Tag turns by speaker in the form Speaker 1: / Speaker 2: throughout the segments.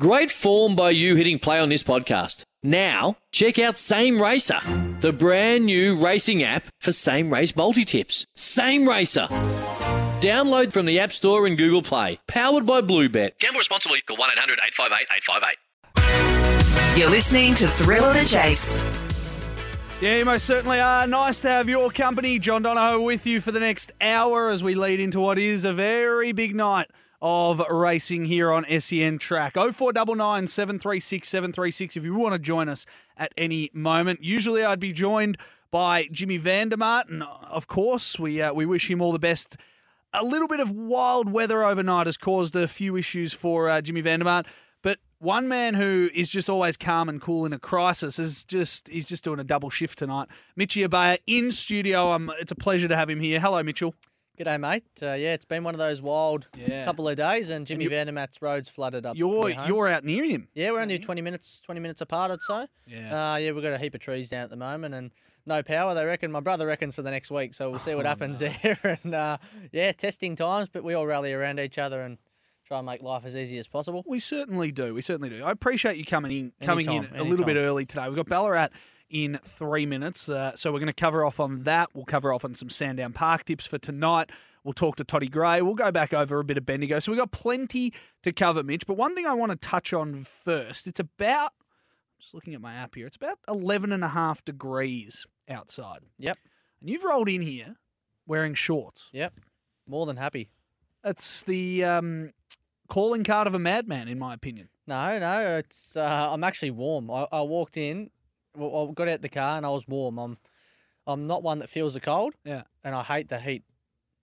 Speaker 1: Great form by you hitting play on this podcast. Now, check out Same Racer, the brand new racing app for same race multi tips. Same Racer. Download from the App Store and Google Play. Powered by Bluebet. Gamble responsibly. Call 1 800 858 858.
Speaker 2: You're listening to Thrill of the Chase.
Speaker 3: Yeah, you most certainly are. Nice to have your company. John Donohoe with you for the next hour as we lead into what is a very big night of racing here on SEN Track. 0499 736 736 if you want to join us at any moment. Usually I'd be joined by Jimmy Vandermart, and of course, we, uh, we wish him all the best. A little bit of wild weather overnight has caused a few issues for uh, Jimmy Vandermart, but one man who is just always calm and cool in a crisis is just he's just doing a double shift tonight. Mitchy Ebeyer in studio. Um, it's a pleasure to have him here. Hello, Mitchell.
Speaker 4: G'day, mate. Uh, yeah, it's been one of those wild
Speaker 3: Yeah.
Speaker 4: couple of days, and Jimmy Vandermat's roads flooded up.
Speaker 3: You're
Speaker 4: near home.
Speaker 3: you're out near him.
Speaker 4: yeah, we're only twenty minutes twenty minutes apart, I'd say.
Speaker 3: Yeah.
Speaker 4: Uh, yeah, we've got a heap of trees down at the moment, and no power. They reckon. My brother reckons for the next week, so we'll see what
Speaker 3: Oh,
Speaker 4: happens there. And uh, yeah, testing times, but we all rally around each other and try and make life as easy as possible.
Speaker 3: We certainly do. We certainly do. I appreciate you coming in, coming
Speaker 4: Anytime,
Speaker 3: in a little bit
Speaker 4: anytime.
Speaker 3: early today. We've got Ballarat in three minutes, uh, so we're going to cover off on that. We'll cover off on some Sandown Park tips for tonight. We'll talk to Toddy Gray. We'll go back over a bit of Bendigo. So we've got plenty to cover, Mitch. But one thing I want to touch on first, it's about, I'm just looking at my app here, it's about 11 and a half degrees outside.
Speaker 4: Yep,
Speaker 3: And you've rolled in here wearing shorts.
Speaker 4: yep. More than happy.
Speaker 3: It's the um, calling card of a madman, in my opinion.
Speaker 4: No, no, it's uh, I'm actually warm. I, I walked in, well, I got out the car and I was warm. I'm I'm not one that feels the cold.
Speaker 3: Yeah.
Speaker 4: and I hate the heat.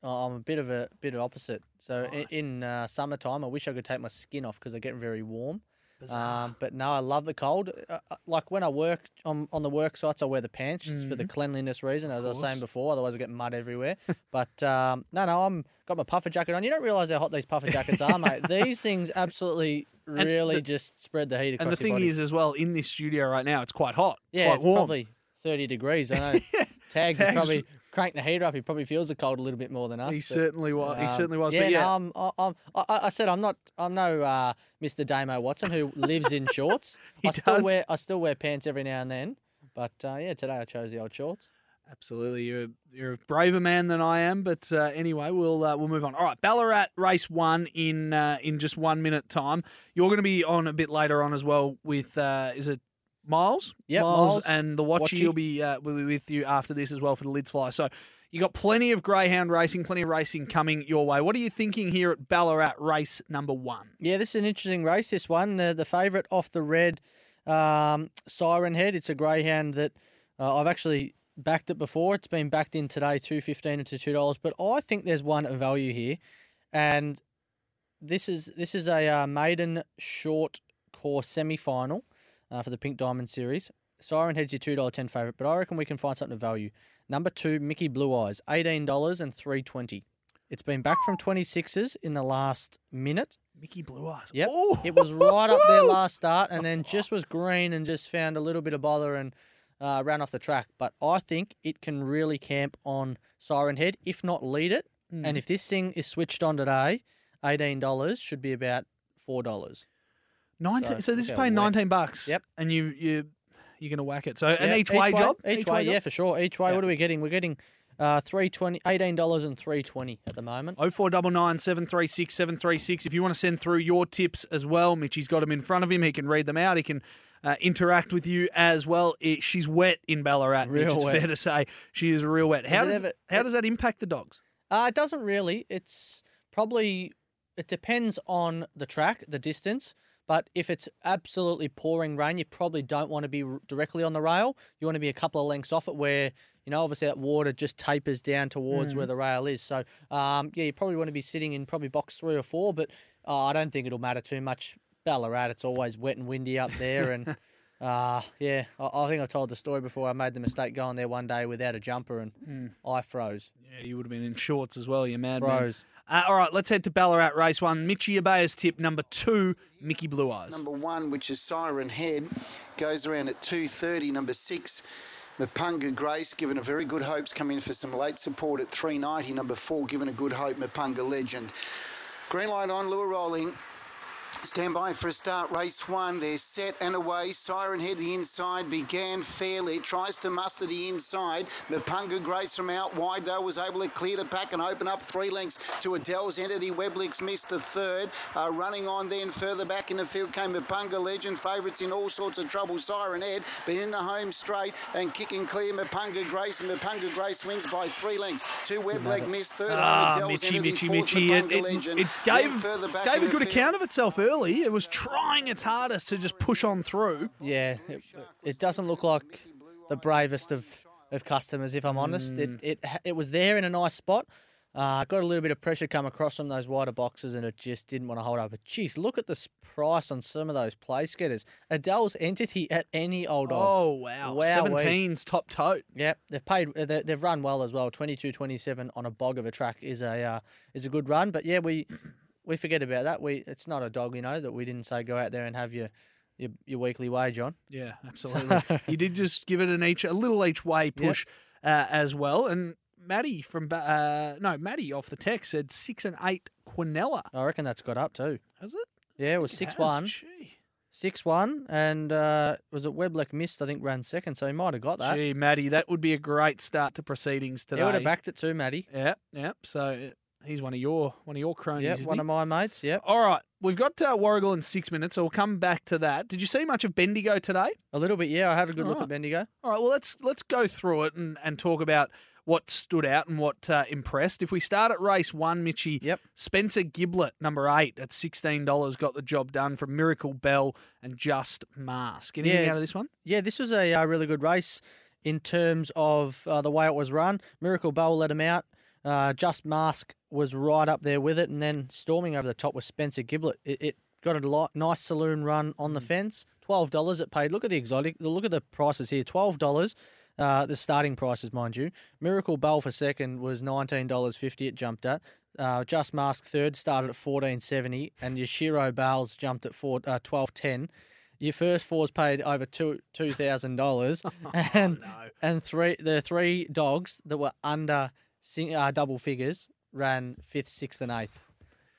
Speaker 4: I'm a bit of a bit of opposite. So
Speaker 3: Right.
Speaker 4: in uh, summertime, I wish I could take my skin off because I get very warm. Um, but no, I love the cold. Uh, uh, like when I work on, on the work sites, I wear the pants just for the cleanliness reason, as I was saying before. Otherwise, I get mud everywhere. but um, no, no, I'm got my puffer jacket on. You don't realize how hot these puffer jackets are, mate. These things absolutely, really
Speaker 3: the-
Speaker 4: just spread the heat across
Speaker 3: And the thing
Speaker 4: body.
Speaker 3: is, as well, in this studio right now, it's quite hot. It's
Speaker 4: yeah,
Speaker 3: quite
Speaker 4: it's
Speaker 3: warm.
Speaker 4: probably 30 degrees. I know. Tags,
Speaker 3: Tags-
Speaker 4: probably crank the heater up. He probably feels the cold a little bit more than us.
Speaker 3: He
Speaker 4: but,
Speaker 3: certainly was. he
Speaker 4: um,
Speaker 3: certainly was.
Speaker 4: Yeah,
Speaker 3: but yeah,
Speaker 4: no, I'm, I- I'm, I, I said I'm not. I'm no uh, Mr. Damo Watson who lives in shorts.
Speaker 3: He
Speaker 4: I still
Speaker 3: does.
Speaker 4: wear. I still wear pants every now and then. But uh, yeah, today I chose the old shorts.
Speaker 3: Absolutely. You're you're a braver man than I am. But uh, anyway, we'll uh, we'll move on. All right, Ballarat race one in uh, in just one minute time. You're going to be on a bit later on as well with uh, is it Miles?
Speaker 4: Yep,
Speaker 3: Miles,
Speaker 4: Miles.
Speaker 3: and the Watchy
Speaker 4: Watchy.
Speaker 3: will be uh, with you after this as well for the lids fly. So. You got plenty of greyhound racing, plenty of racing coming your way. What are you thinking here at Ballarat race number one?
Speaker 4: Yeah, this is an interesting race. This one, uh, the favourite off the red, um, Siren Head. It's a greyhound that uh, I've actually backed it before. It's been backed in today, two fifteen to two dollars. But I think there's one at value here, and this is this is a uh, maiden short course semi final uh, for the Pink Diamond Series. Siren Head's your two dollar ten favourite, but I reckon we can find something of value. Number two, Mickey Blue Eyes, eighteen dollars and three twenty. It's been back from twenty sixes in the last minute.
Speaker 3: Mickey Blue Eyes.
Speaker 4: Yep.
Speaker 3: Ooh.
Speaker 4: It was right up there last start and then just was green and just found a little bit of bother and uh, ran off the track. But I think it can really camp on Siren Head, if not lead it.
Speaker 3: Mm.
Speaker 4: And if this thing is switched on today, $18 should be about $4.
Speaker 3: Nineteen. So,
Speaker 4: So,
Speaker 3: this is paying
Speaker 4: wet.
Speaker 3: nineteen bucks.
Speaker 4: Yep.
Speaker 3: And you you you're gonna whack it. So an
Speaker 4: Yeah,
Speaker 3: each way job.
Speaker 4: Each, way, yeah,
Speaker 3: job?
Speaker 4: for sure. Each way.
Speaker 3: Yeah.
Speaker 4: What are we getting? We're getting uh, 320 $18 and 320 at the moment.
Speaker 3: Oh four double nine seven three six seven three six. If you want to send through your tips as well, Mitchy's got them in front of him. He can read them out. He can uh, interact with you as well. It, she's wet in Ballarat. Mitch,
Speaker 4: Real
Speaker 3: it's
Speaker 4: wet.
Speaker 3: fair to say she is real wet. How
Speaker 4: it
Speaker 3: does
Speaker 4: ever-
Speaker 3: how does that impact the dogs?
Speaker 4: Uh, it doesn't really. It's probably it depends on the track, the distance. But if it's absolutely pouring rain, you probably don't want to be directly on the rail. You want to be a couple of lengths off it, where you know obviously that water just tapers down towards where the rail is. So um, yeah, you probably want to be sitting in probably box three or four. But uh, I don't think it'll matter too much. Ballarat, it's always wet and windy up there, and uh, yeah, I, I think I've told the story before. I made the mistake going there one day without a jumper, and I froze.
Speaker 3: Yeah, you would have been in shorts as well. You mad man.
Speaker 4: Froze.
Speaker 3: Uh, all right, let's head to Ballarat race one. Mitchy Ebeyer's tip number two, Mickey Blue Eyes.
Speaker 5: Number one, which is Siren Head, goes around at 2.30. Number six, Mapunga Grace, given a very good hopes, come in for some late support at 3.90. Number four, given a good hope, Mapunga Legend. Green light on, lure rolling. Stand by for a start. Race one. They're set and away. Siren Head the inside began fairly. Tries to muster the inside. Mapunga Grace from out wide though was able to clear the pack and open up three lengths to Adele's Entity. Weblix missed the third. Uh, running on then further back in the field came Mapunga Legend. Favourites in all sorts of trouble. Siren Head but in the home straight and kicking clear Mapunga Grace and Mapunga Grace wins by three lengths. Two Webleg missed third.
Speaker 3: Ah, Mitchy, Mitchy, Mitchy. It, it, it gave, gave a good account of itself early. It was trying its hardest to just push on through.
Speaker 4: Yeah, it, it doesn't look like the bravest of, of customers, if I'm honest. It, it it was there in a nice spot. Uh, got a little bit of pressure come across from those wider boxes, and it just didn't want to hold up. But geez, look at the s- price on some of those place getters. Adele's entity at any old odds.
Speaker 3: Oh, wow.
Speaker 4: Wow,
Speaker 3: 17's top tote.
Speaker 4: Yep, they've paid. uh, they- They've run well as well. 22-27 on a bog of a track is a uh, is a good run. But yeah, we we forget about that. We it's not a dog, you know, that we didn't say go out there and have your your, your weekly wage on.
Speaker 3: Yeah, absolutely. you did just give it an each, a little each way push uh, as well. And Maddie from, uh, no, Maddie off the text said six and eight Quinella.
Speaker 4: I reckon that's got up too.
Speaker 3: Has it?
Speaker 4: Yeah, it was
Speaker 3: It
Speaker 4: six
Speaker 3: has,
Speaker 4: one.
Speaker 3: Gee.
Speaker 4: Six one, and uh, was it Weblek missed? I think ran second, so he might have got that.
Speaker 3: Gee, Maddie, that would be a great start to proceedings today.
Speaker 4: he would have backed it too, Matty.
Speaker 3: Yeah, yeah. So he's one of your one of your cronies.
Speaker 4: Yep,
Speaker 3: isn't
Speaker 4: one
Speaker 3: he?
Speaker 4: of my mates. Yep,
Speaker 3: All right, we've got uh, Warragul in six minutes, so we'll come back to that. Did you see much of Bendigo today?
Speaker 4: a little bit. Yeah, I had a good look
Speaker 3: Alright.
Speaker 4: at Bendigo.
Speaker 3: All right, well let's let's go through it and, and talk about what stood out and what uh, impressed. If we start at race one, Mitchy,
Speaker 4: Yep.
Speaker 3: Spencer Giblet, number eight at sixteen dollars, got the job done from Miracle Bell and Just Mask. Anything
Speaker 4: Yeah.
Speaker 3: out of this one?
Speaker 4: Yeah, this was a uh, really good race in terms of uh, the way it was run. Miracle Bowl let him out. Uh, Just Mask was right up there with it, and then storming over the top was Spencer Giblet. It, it got a lot, nice saloon run on the fence. Twelve dollars it paid. Look at the exotic. Look at the prices here. Twelve dollars. Uh, the starting prices, mind you. Miracle Bowl for second was nineteen dollars fifty. It jumped at. Uh, Just Mask third started at fourteen seventy, and your Shiro Bowls jumped at four, uh, twelve ten. Your first four's paid over two two thousand dollars, and and three the three dogs that were under sing, uh, double figures ran fifth, sixth, and eighth.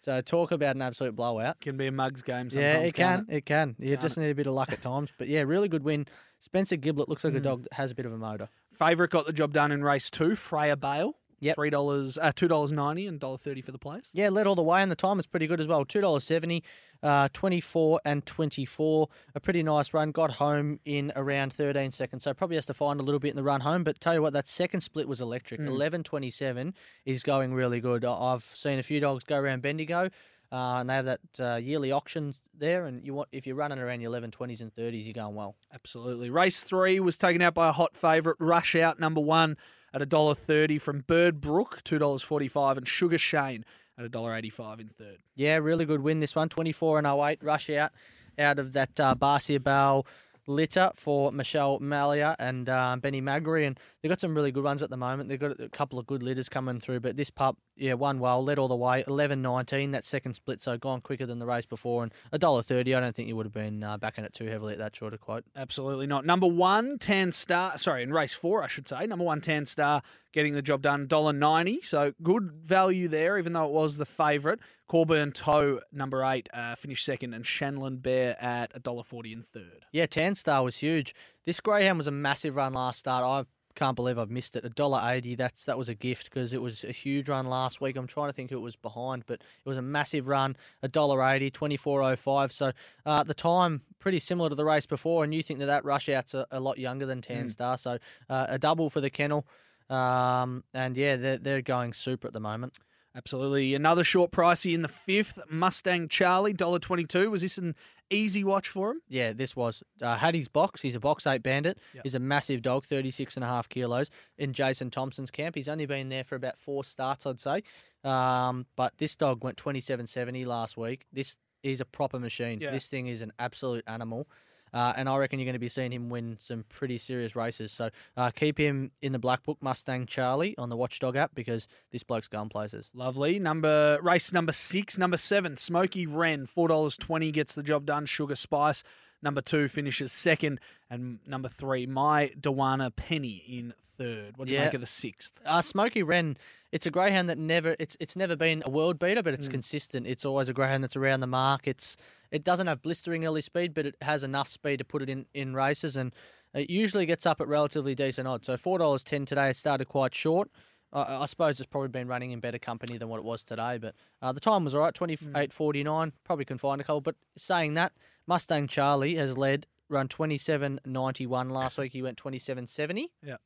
Speaker 4: So talk about an absolute blowout.
Speaker 3: Can be a mugs game. Sometimes,
Speaker 4: yeah, it can, it can. You
Speaker 3: Can't
Speaker 4: just need a bit of luck at times, but yeah, really good win. Spencer Giblet looks
Speaker 3: Hmm.
Speaker 4: like a dog that has a bit of a motor.
Speaker 3: Favourite got the job done in race two. Freya Bale.
Speaker 4: Yep.
Speaker 3: Three dollars, uh, two dollars ninety, and dollar thirty for the place.
Speaker 4: Yeah, led all the way, and the time is pretty good as well. Two dollars seventy, uh, twenty four and twenty four. A pretty nice run. Got home in around thirteen seconds, so probably has to find a little bit in the run home. But tell you what, that second split was electric. Eleven twenty seven is going really good. I've seen a few dogs go around Bendigo. Uh, and they have that uh, yearly auctions there, and you want if you're running around your eleven twenties and thirties, you're going well.
Speaker 3: Absolutely. Race three was taken out by a hot favourite, Rush Out number one at $1.30 from Bird Brook, $2.45, and Sugar Shane at $1.85 in third.
Speaker 4: Yeah, really good win this one. 24 and 08. Rush out out of that uh, Barcia Bell litter for Michelle Malia and uh, Benny Magri. And they've got some really good ones at the moment. They've got a couple of good litters coming through. But this pup, yeah, won well, led all the way. 11 19, that second split. So gone quicker than the race before. And $1.30, I don't think you would have been uh, backing it too heavily at that shorter quote.
Speaker 3: Absolutely not. Number one, Tan Star. Sorry, in race four, I should say. Number one, Tan Star getting the job done, $1.90. So good value there, even though it was the favourite. Corburn Toe, number eight, uh, finished second, and Shanlin Bear at $1.40 in third.
Speaker 4: Yeah, Tan Star was huge. This Greyhound was a massive run last start. I can't believe I've missed it. A dollar eighty. That's that was a gift because it was a huge run last week. I'm trying to think who it was behind, but it was a massive run. A dollar eighty, twenty four oh five. So uh, the time pretty similar to the race before, and you think that that rush out's a, a lot younger than Tan Star. So uh, a double for the kennel. Um, and yeah, they're they're going super at the moment.
Speaker 3: Absolutely. Another short pricey in the fifth, Mustang Charlie, $1.22. Was this an easy watch for him?
Speaker 4: Yeah, this was uh, Hattie's box. He's a box eight bandit.
Speaker 3: Yep.
Speaker 4: He's a massive dog, 36 and a half kilos in Jason Thompson's camp. He's only been there for about four starts, I'd say. Um, but this dog went 27.70 last week. This is a proper machine.
Speaker 3: Yeah.
Speaker 4: This thing is an absolute animal. Uh, and I reckon you're going to be seeing him win some pretty serious races. So uh, keep him in the black book, Mustang Charlie, on the Watchdog app because this bloke's going places.
Speaker 3: Lovely. Number race number six, number seven, Smoky Wren, four dollars twenty gets the job done. Sugar Spice, Number two finishes second, and number three, my Dewana Penny in third. What do you
Speaker 4: Yeah.
Speaker 3: make of the sixth?
Speaker 4: Uh, Smoky Wren, it's a greyhound that never it's it's never been a world beater, but it's consistent. It's always a greyhound that's around the mark. It's it doesn't have blistering early speed, but it has enough speed to put it in, in races, and it usually gets up at relatively decent odds. So four dollars ten today. It started quite short. I I suppose it's probably been running in better company than what it was today, but uh, the time was all right, twenty eight forty nine. Probably can find a couple. But saying that, Mustang Charlie has led run twenty seven ninety one last week. He went twenty seven seventy
Speaker 3: Yeah.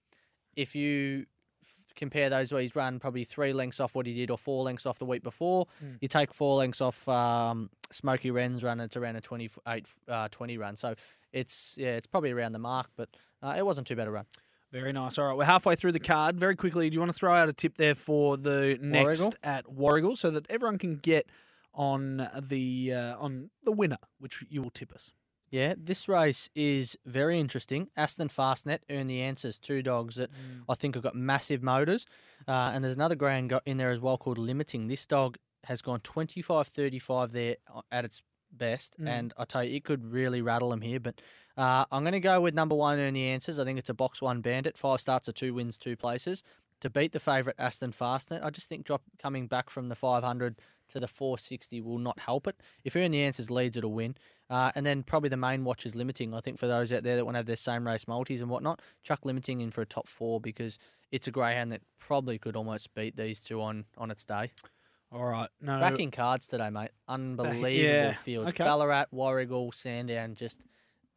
Speaker 4: if you f- compare those where he's run probably three lengths off what he did or four lengths off the week before, you take four lengths off um, Smoky Wren's run, it's around a 28 uh, 20 run. So it's yeah, it's probably around the mark, but uh, it wasn't too bad a run.
Speaker 3: Very nice. All right, we're halfway through the card. Very quickly, do you want to throw out a tip there for the next
Speaker 4: Warragul?
Speaker 3: at Warragul so that everyone can get on the uh, on the winner, which you will tip us?
Speaker 4: Yeah, this race is very interesting. Aston Fastnet earn the answers. Two dogs that I think have got massive motors. Uh, and there's another grand got in there as well called Limiting. This dog has gone 25 35 there uh, at its best. And I tell you, it could really rattle him here. But uh, I'm going to go with number one earn the answers. I think it's a box one bandit. Five starts of two wins, two places. To beat the favourite Aston Fastnet, I just think drop coming back from the 500 to the 460 will not help it. If Earn the Answers leads, it'll win. Uh, and then probably the main watch is limiting. I think for those out there that want to have their same race multis and whatnot, chuck limiting in for a top four because it's a greyhound that probably could almost beat these two on, on its day.
Speaker 3: All right, no,
Speaker 4: Backing cards today, mate. Unbelievable
Speaker 3: yeah,
Speaker 4: fields.
Speaker 3: okay.
Speaker 4: Ballarat, Warragul, Sandown, just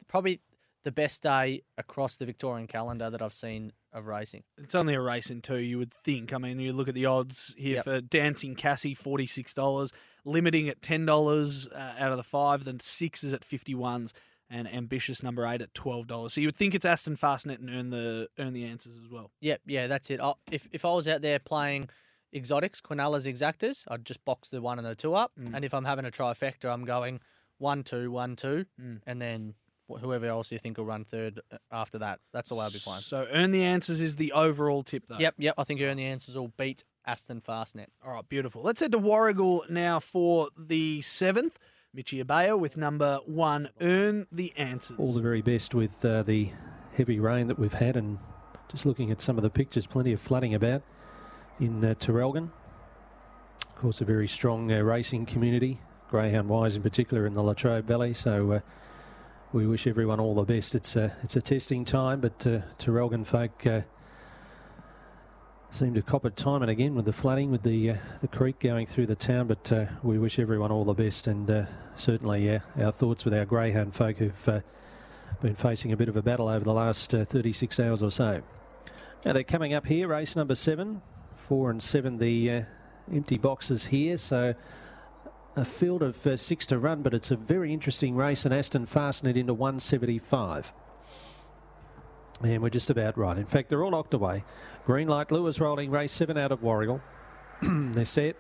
Speaker 4: probably the best day across the Victorian calendar that I've seen of racing.
Speaker 3: it's only a race in two. You would think. I mean, you look at the odds here
Speaker 4: Yep.
Speaker 3: for Dancing Cassie, forty six dollars, limiting at ten dollars uh, out of the five. Then six is at fifty ones, and ambitious number eight at twelve dollars. So you would think it's Aston Fastnet and earn the earn the answers as well.
Speaker 4: Yep, yeah, that's it. i if if I was out there playing exotics, Quinellas exactas, I'd just box the one and the two up. And if I'm having a trifecta, I'm going one, two, one, two,
Speaker 3: Mm.
Speaker 4: and then whoever else you think will run third uh, after that. That's the way I'll be fine.
Speaker 3: So earn the answers is the overall tip though.
Speaker 4: Yep, yep. I think Earn the Answers will beat Aston Fastnet.
Speaker 3: All right, beautiful. Let's head to Warragul now for the seventh. Mitchie Ebeyer with number one. Earn the answers.
Speaker 6: all the very best with uh, the heavy rain that we've had and just looking at some of the pictures, plenty of flooding about in uh, Traralgon. Of course, a very strong uh, racing community, greyhound wise in particular in the Latrobe Valley. So uh, we wish everyone all the best. It's a, it's a testing time, but uh, folk uh, seem to cop it time and again with the flooding, with the uh, the creek going through the town. But uh, we wish everyone all the best, and uh, certainly uh, our thoughts with our greyhound folk who've uh, been facing a bit of a battle over the last uh, 36 hours or so. Now they're coming up here, race number seven, four and seven, the empty boxes here. So a field of uh, six to run, but it's a very interesting race, and Aston Fastnet into 175. And we're just about right. In fact, they're all locked away. Green light, Lewis rolling, race seven out of Warragul. they're set.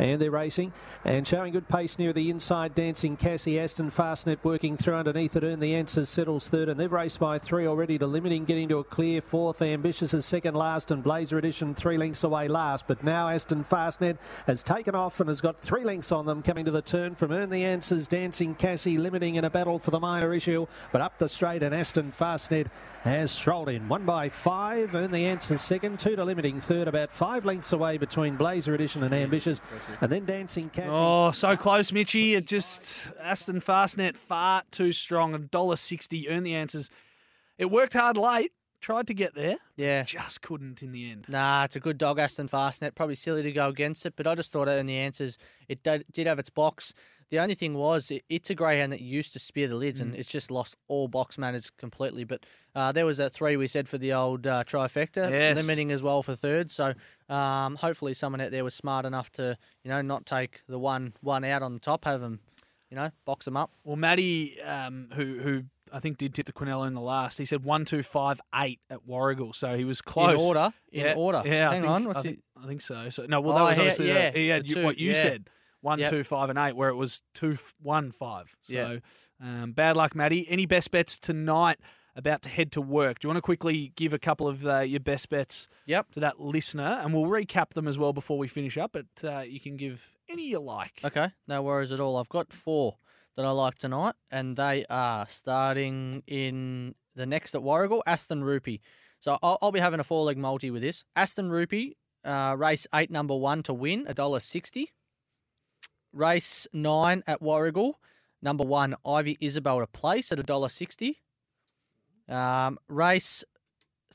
Speaker 6: And they're racing and showing good pace near the inside. Dancing Cassie Aston Fastnet working through underneath it. Earn the answers settles third, and they've raced by three already to limiting, getting to a clear fourth. Ambitious is second last, and Blazer Edition three lengths away last. But now Aston Fastnet has taken off and has got three lengths on them coming to the turn from Earn the Answers. Dancing Cassie limiting in a battle for the minor issue, but up the straight, and Aston Fastnet has strolled in. One by five. Earn the Answers second, two to limiting third, about five lengths away between Blazer Edition and Ambitious, and then Dancing Cassie.
Speaker 3: Oh, so close, Mitchy. It just Aston Fastnet far too strong. A dollar sixty. Earn the answers. It worked hard late. Tried to get there.
Speaker 4: Yeah.
Speaker 3: Just couldn't in the end.
Speaker 4: Nah, it's a good dog, Aston Fastnet. Probably silly to go against it, but I just thought it in the answers it did, did have its box. The only thing was it, it's a greyhound that used to spear the lids,
Speaker 3: Mm.
Speaker 4: and it's just lost all box manners completely. But uh, there was a three we said for the old uh, trifecta,
Speaker 3: Yes.
Speaker 4: limiting as well for third. So um, hopefully someone out there was smart enough to you know not take the one one out on the top, have them you know box them up.
Speaker 3: Well, Matty, um, who who I think did tip the Quinella in the last, he said one two five eight at Warragul, so he was close.
Speaker 4: In order, in order.
Speaker 3: Yeah, I
Speaker 4: hang
Speaker 3: think,
Speaker 4: on, what's
Speaker 3: I
Speaker 4: it?
Speaker 3: think, I think so. So no, well,
Speaker 4: Oh,
Speaker 3: that was obviously the-
Speaker 4: yeah,
Speaker 3: he had
Speaker 4: the
Speaker 3: you-
Speaker 4: two,
Speaker 3: what you
Speaker 4: yeah.
Speaker 3: said one,
Speaker 4: Yep.
Speaker 3: two, five, and eight, where it was two, one, five. So
Speaker 4: Yeah.
Speaker 3: um, bad luck, Matty. Any best bets tonight? About to head to work. Do you want to quickly give a couple of uh, your best bets
Speaker 4: Yep.
Speaker 3: to that listener, and we'll recap them as well before we finish up. But uh, you can give any you like.
Speaker 4: Okay, no worries at all. I've got four. that I like tonight, and they are starting in the next at Warragul, Aston Rupee. So I'll, I'll be having a four leg multi with this. Aston Rupee, uh, race eight, number one to win, $1.60. Race nine at Warragul. number one, Ivy Isabel to place at $1.60. Um, race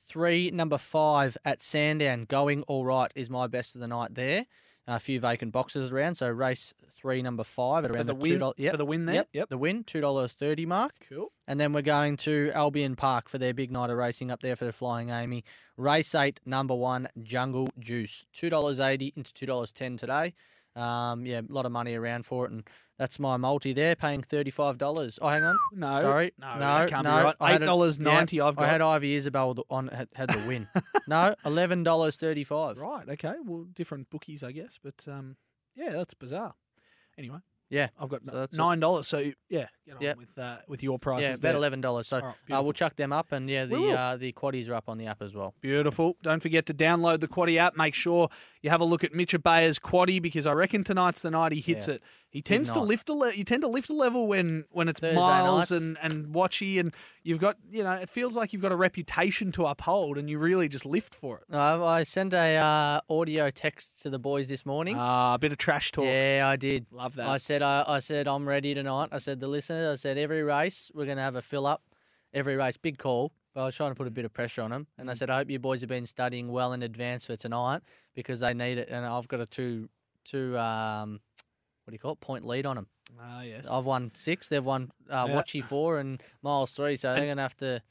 Speaker 4: three, number five at Sandown, going all right is my best of the night there. A few vacant boxes around, so race three, number five at around
Speaker 3: the
Speaker 4: the,
Speaker 3: win-
Speaker 4: two dollars. Yep,
Speaker 3: for the win there?
Speaker 4: Yep,
Speaker 3: Yep.
Speaker 4: the win, two dollars thirty mark.
Speaker 3: Cool.
Speaker 4: And then we're going to Albion Park for their big night of racing up there for the Flying Amy. Race eight, number one, Jungle Juice. $2.80 into $2.10 today. Um, yeah, a lot of money around for it. And that's my multi there, paying $35. Oh, hang on.
Speaker 3: No,
Speaker 4: Sorry.
Speaker 3: no,
Speaker 4: no, no.
Speaker 3: right. eight dollars ninety.
Speaker 4: yeah,
Speaker 3: I've got.
Speaker 4: I had Ivy Isabel on had, had the win. no, $11.35.
Speaker 3: Right. Okay. Well, different bookies, I guess. But um, yeah, that's bizarre. Anyway.
Speaker 4: Yeah.
Speaker 3: I've got
Speaker 4: So
Speaker 3: nine dollars. So yeah, get on
Speaker 4: Yep.
Speaker 3: with uh, with your prices.
Speaker 4: Yeah, about
Speaker 3: there.
Speaker 4: eleven dollars. So
Speaker 3: right,
Speaker 4: uh, we'll chuck them up, and yeah, the uh, the quaddies are up on the app as well.
Speaker 3: Beautiful. Don't forget to download the quaddie app. Make sure you have a look at Mitch Ebeyer's quaddie because I reckon tonight's the night he hits
Speaker 4: Yeah.
Speaker 3: it. He tends to lift a le- you tend to lift a level when when it's
Speaker 4: Thursday
Speaker 3: miles
Speaker 4: nights.
Speaker 3: and and watchy and you've got you know it feels like you've got a reputation to uphold and you really just lift for it.
Speaker 4: Uh, I sent a uh, audio text to the boys this morning.
Speaker 3: Ah, a bit of trash talk.
Speaker 4: Yeah, I did.
Speaker 3: Love that.
Speaker 4: I said, I, I said, I'm ready tonight. I said, the listeners, I said, every race we're going to have a fill up. Every race, big call. But I was trying to put a bit of pressure on them, and I
Speaker 3: Mm.
Speaker 4: said, I hope you boys have been studying well in advance for tonight because they need it. And I've got a two, two, um, what do you call it? Point lead on them.
Speaker 3: Ah, yes.
Speaker 4: I've won six. They've won uh,
Speaker 3: Yeah.
Speaker 4: Watchy four and Miles three. So they're going to have to,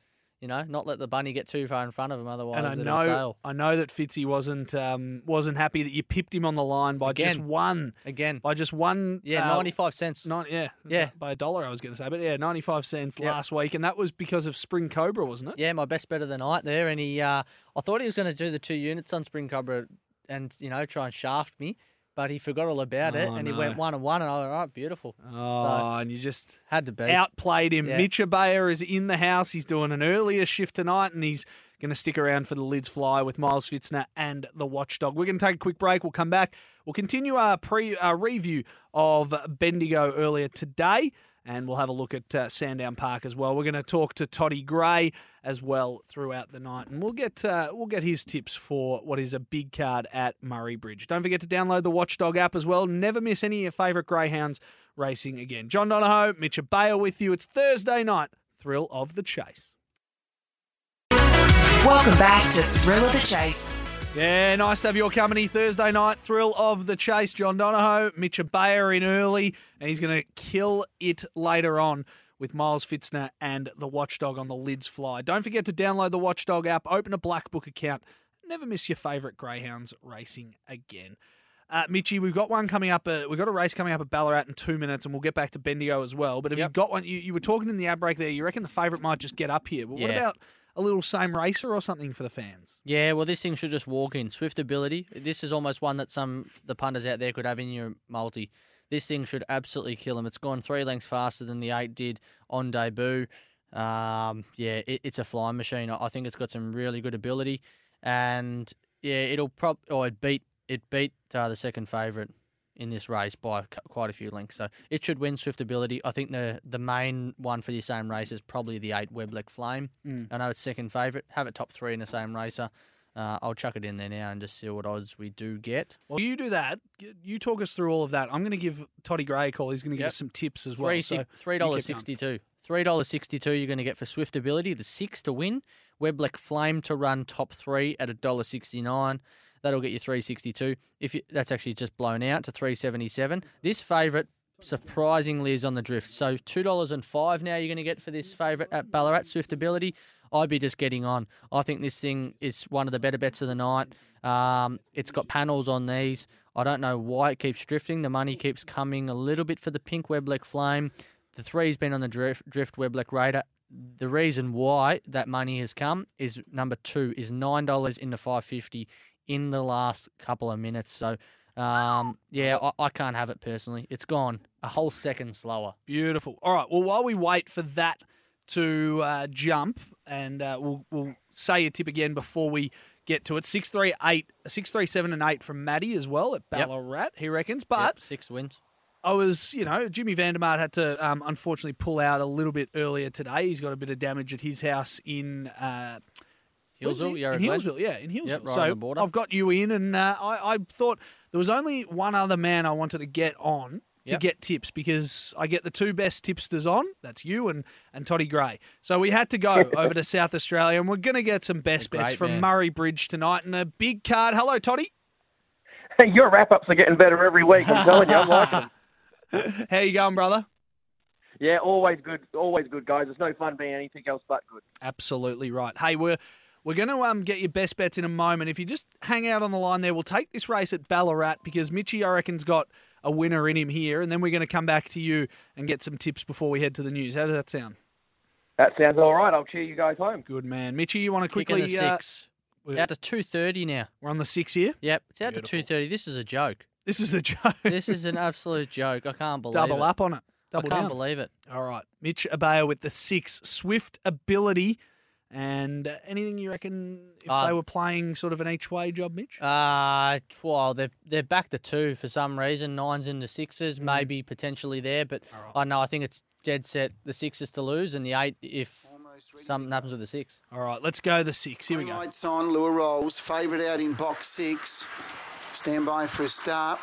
Speaker 4: you know, not let the bunny get too far in front of him, Otherwise,
Speaker 3: and I know,
Speaker 4: sail
Speaker 3: I know that Fitzy wasn't um, wasn't happy that you pipped him on the line by just one,
Speaker 4: again.
Speaker 3: by just one.
Speaker 4: Yeah,
Speaker 3: uh,
Speaker 4: ninety five cents.
Speaker 3: Yeah,
Speaker 4: Yeah.
Speaker 3: by a dollar. I was going to say, but yeah, ninety five cents
Speaker 4: Yep.
Speaker 3: last week, and that was because of Spring Cobra, wasn't it?
Speaker 4: Yeah, my best bet of the night there, and he. Uh, I thought he was going to do the two units on Spring Cobra, and you know try and shaft me, but he forgot all about it,
Speaker 3: Oh,
Speaker 4: and he
Speaker 3: no.
Speaker 4: went one and one, and I was like, all right, beautiful.
Speaker 3: Oh, and you just
Speaker 4: Had to be.
Speaker 3: outplayed him.
Speaker 4: Yeah.
Speaker 3: Mitch Ebeyer is in the house. He's doing an earlier shift tonight, and he's going to stick around for the lids fly with Miles Fitzner and the Watchdog. We're going to take a quick break. We'll come back. We'll continue our pre our review of Bendigo earlier today. And we'll have a look at uh, Sandown Park as well. We're going to talk to Toddy Gray as well throughout the night, and we'll get uh, we'll get his tips for what is a big card at Murray Bridge. Don't forget to download the Watchdog app as well. Never miss any of your favourite greyhounds racing again. John Donohoe, Mitch Ebeyer with you. It's Thursday night. Thrill of the chase.
Speaker 2: Welcome back to Thrill of the Chase.
Speaker 3: Yeah, nice to have your company Thursday night. Thrill of the chase. John Donohoe, Mitch Ebeyer in early, and he's going to kill it later on with Miles Fitzner and the Watchdog on the lids fly. Don't forget to download the Watchdog app, open a Black Book account. Never miss your favourite greyhounds racing again. Uh, Mitchy, we've got one coming up. Uh, we've got a race coming up at Ballarat in two minutes, and we'll get back to Bendigo as well. But have you
Speaker 4: Yep.
Speaker 3: got one? You, you were talking in the ad break there. You reckon the favourite might just get up here? But what about a little same racer or something for the fans?
Speaker 4: Yeah, well, this thing should just walk in. Swift ability. This is almost one that some the punters out there could have in your multi. This thing should absolutely kill him. It's gone three lengths faster than the eight did on debut. Um, yeah, it, it's a flying machine. I think it's got some really good ability, and yeah, it'll prob or it beat it beat uh, the second favourite in this race by quite a few lengths. So it should win swift ability. I think the the main one for the same race is probably the eight Weblek Flame.
Speaker 3: Mm.
Speaker 4: I know it's second favourite. Have it top three in the same racer. Uh, I'll chuck it in there now and just see what odds we do get.
Speaker 3: Well, you do that. You talk us through all of that. I'm going to give Toddy Gray a call. He's going to give
Speaker 4: Yep.
Speaker 3: us some tips as well.
Speaker 4: Three
Speaker 3: So
Speaker 4: three dollars sixty two. Three dollars sixty two. You're going to get for Swift Ability. The six to win. Weblek Flame to run top three at a dollar sixty nine. That'll get you three sixty two. If you, that's actually just blown out to three seventy seven. This favourite surprisingly is on the drift. So two dollars and five now you're going to get for this favourite at Ballarat Swift Ability. I'd be just getting on. I think this thing is one of the better bets of the night. Um, it's got panels on these. I don't know why it keeps drifting. The money keeps coming a little bit for the pink Weblek Flame. The three's been on the drift, drift Weblek Raider. The reason why that money has come is number two is nine dollars into five fifty in the last couple of minutes. So, um, yeah, I, I can't have it personally. It's gone a whole second slower.
Speaker 3: Beautiful. All right. Well, while we wait for that to uh, jump, and uh, we'll we'll say your tip again before we get to it. Six three eight, six three seven and eight from Maddie as well at
Speaker 4: Yep.
Speaker 3: Ballarat. He reckons, but
Speaker 4: Yep, six wins.
Speaker 3: I was, you know, Jimmy Vandermart had to um, unfortunately pull out a little bit earlier today. He's got a bit of damage at his house in. Uh,
Speaker 4: Healesville,
Speaker 3: he?
Speaker 4: Yarra
Speaker 3: in
Speaker 4: Glen.
Speaker 3: Healesville, yeah, in Hillsville.
Speaker 4: Yep, right
Speaker 3: so
Speaker 4: on the border.
Speaker 3: I've got you in, and uh, I, I thought there was only one other man I wanted to get on to
Speaker 4: Yep.
Speaker 3: get tips because I get the two best tipsters on. That's you and and Toddy Gray. So we had to go over to South Australia, and we're going to get some best
Speaker 4: Great
Speaker 3: bets from
Speaker 4: man.
Speaker 3: Murray Bridge tonight and a big card. Hello, Toddy.
Speaker 7: Your wrap ups are getting better every week. I'm telling you, I'm liking them.
Speaker 3: How you going, brother?
Speaker 7: Yeah, always good, always good, guys. It's no fun being anything else but good.
Speaker 3: Absolutely right. Hey, we're we're going to um get your best bets in a moment. If you just hang out on the line there, we'll take this race at Ballarat because Mitchy, I reckon's got a winner in him here, and then we're going to come back to you and get some tips before we head to the news. How does that sound?
Speaker 7: That sounds all right. I'll cheer you guys home.
Speaker 3: Good man, Mitchy. You want to
Speaker 4: Kicking
Speaker 3: quickly?
Speaker 4: the
Speaker 3: Uh,
Speaker 4: six.
Speaker 3: we're,
Speaker 4: out to two thirty now.
Speaker 3: we're on the six here.
Speaker 4: Yep, it's out
Speaker 3: Beautiful.
Speaker 4: to two thirty. This is a joke.
Speaker 3: This is a joke.
Speaker 4: This is an absolute joke. I can't believe it.
Speaker 3: double
Speaker 4: it.
Speaker 3: up on it. Double
Speaker 4: I can't
Speaker 3: down.
Speaker 4: believe it.
Speaker 3: All right, Mitch Ebeyer with the six swift ability. And uh, anything you reckon if
Speaker 4: Uh,
Speaker 3: they were playing sort of an each way job, Mitch?
Speaker 4: Uh, well, they're they're back to two for some reason. Nines into sixes, maybe potentially there, but
Speaker 3: Mm. All right.
Speaker 4: I know I think it's dead set the sixes to lose and the eight if something happens with the six.
Speaker 3: All right, let's go the six. Here we go.
Speaker 5: Lights on, Lua rolls. Favourite out in box six. Stand by for a start.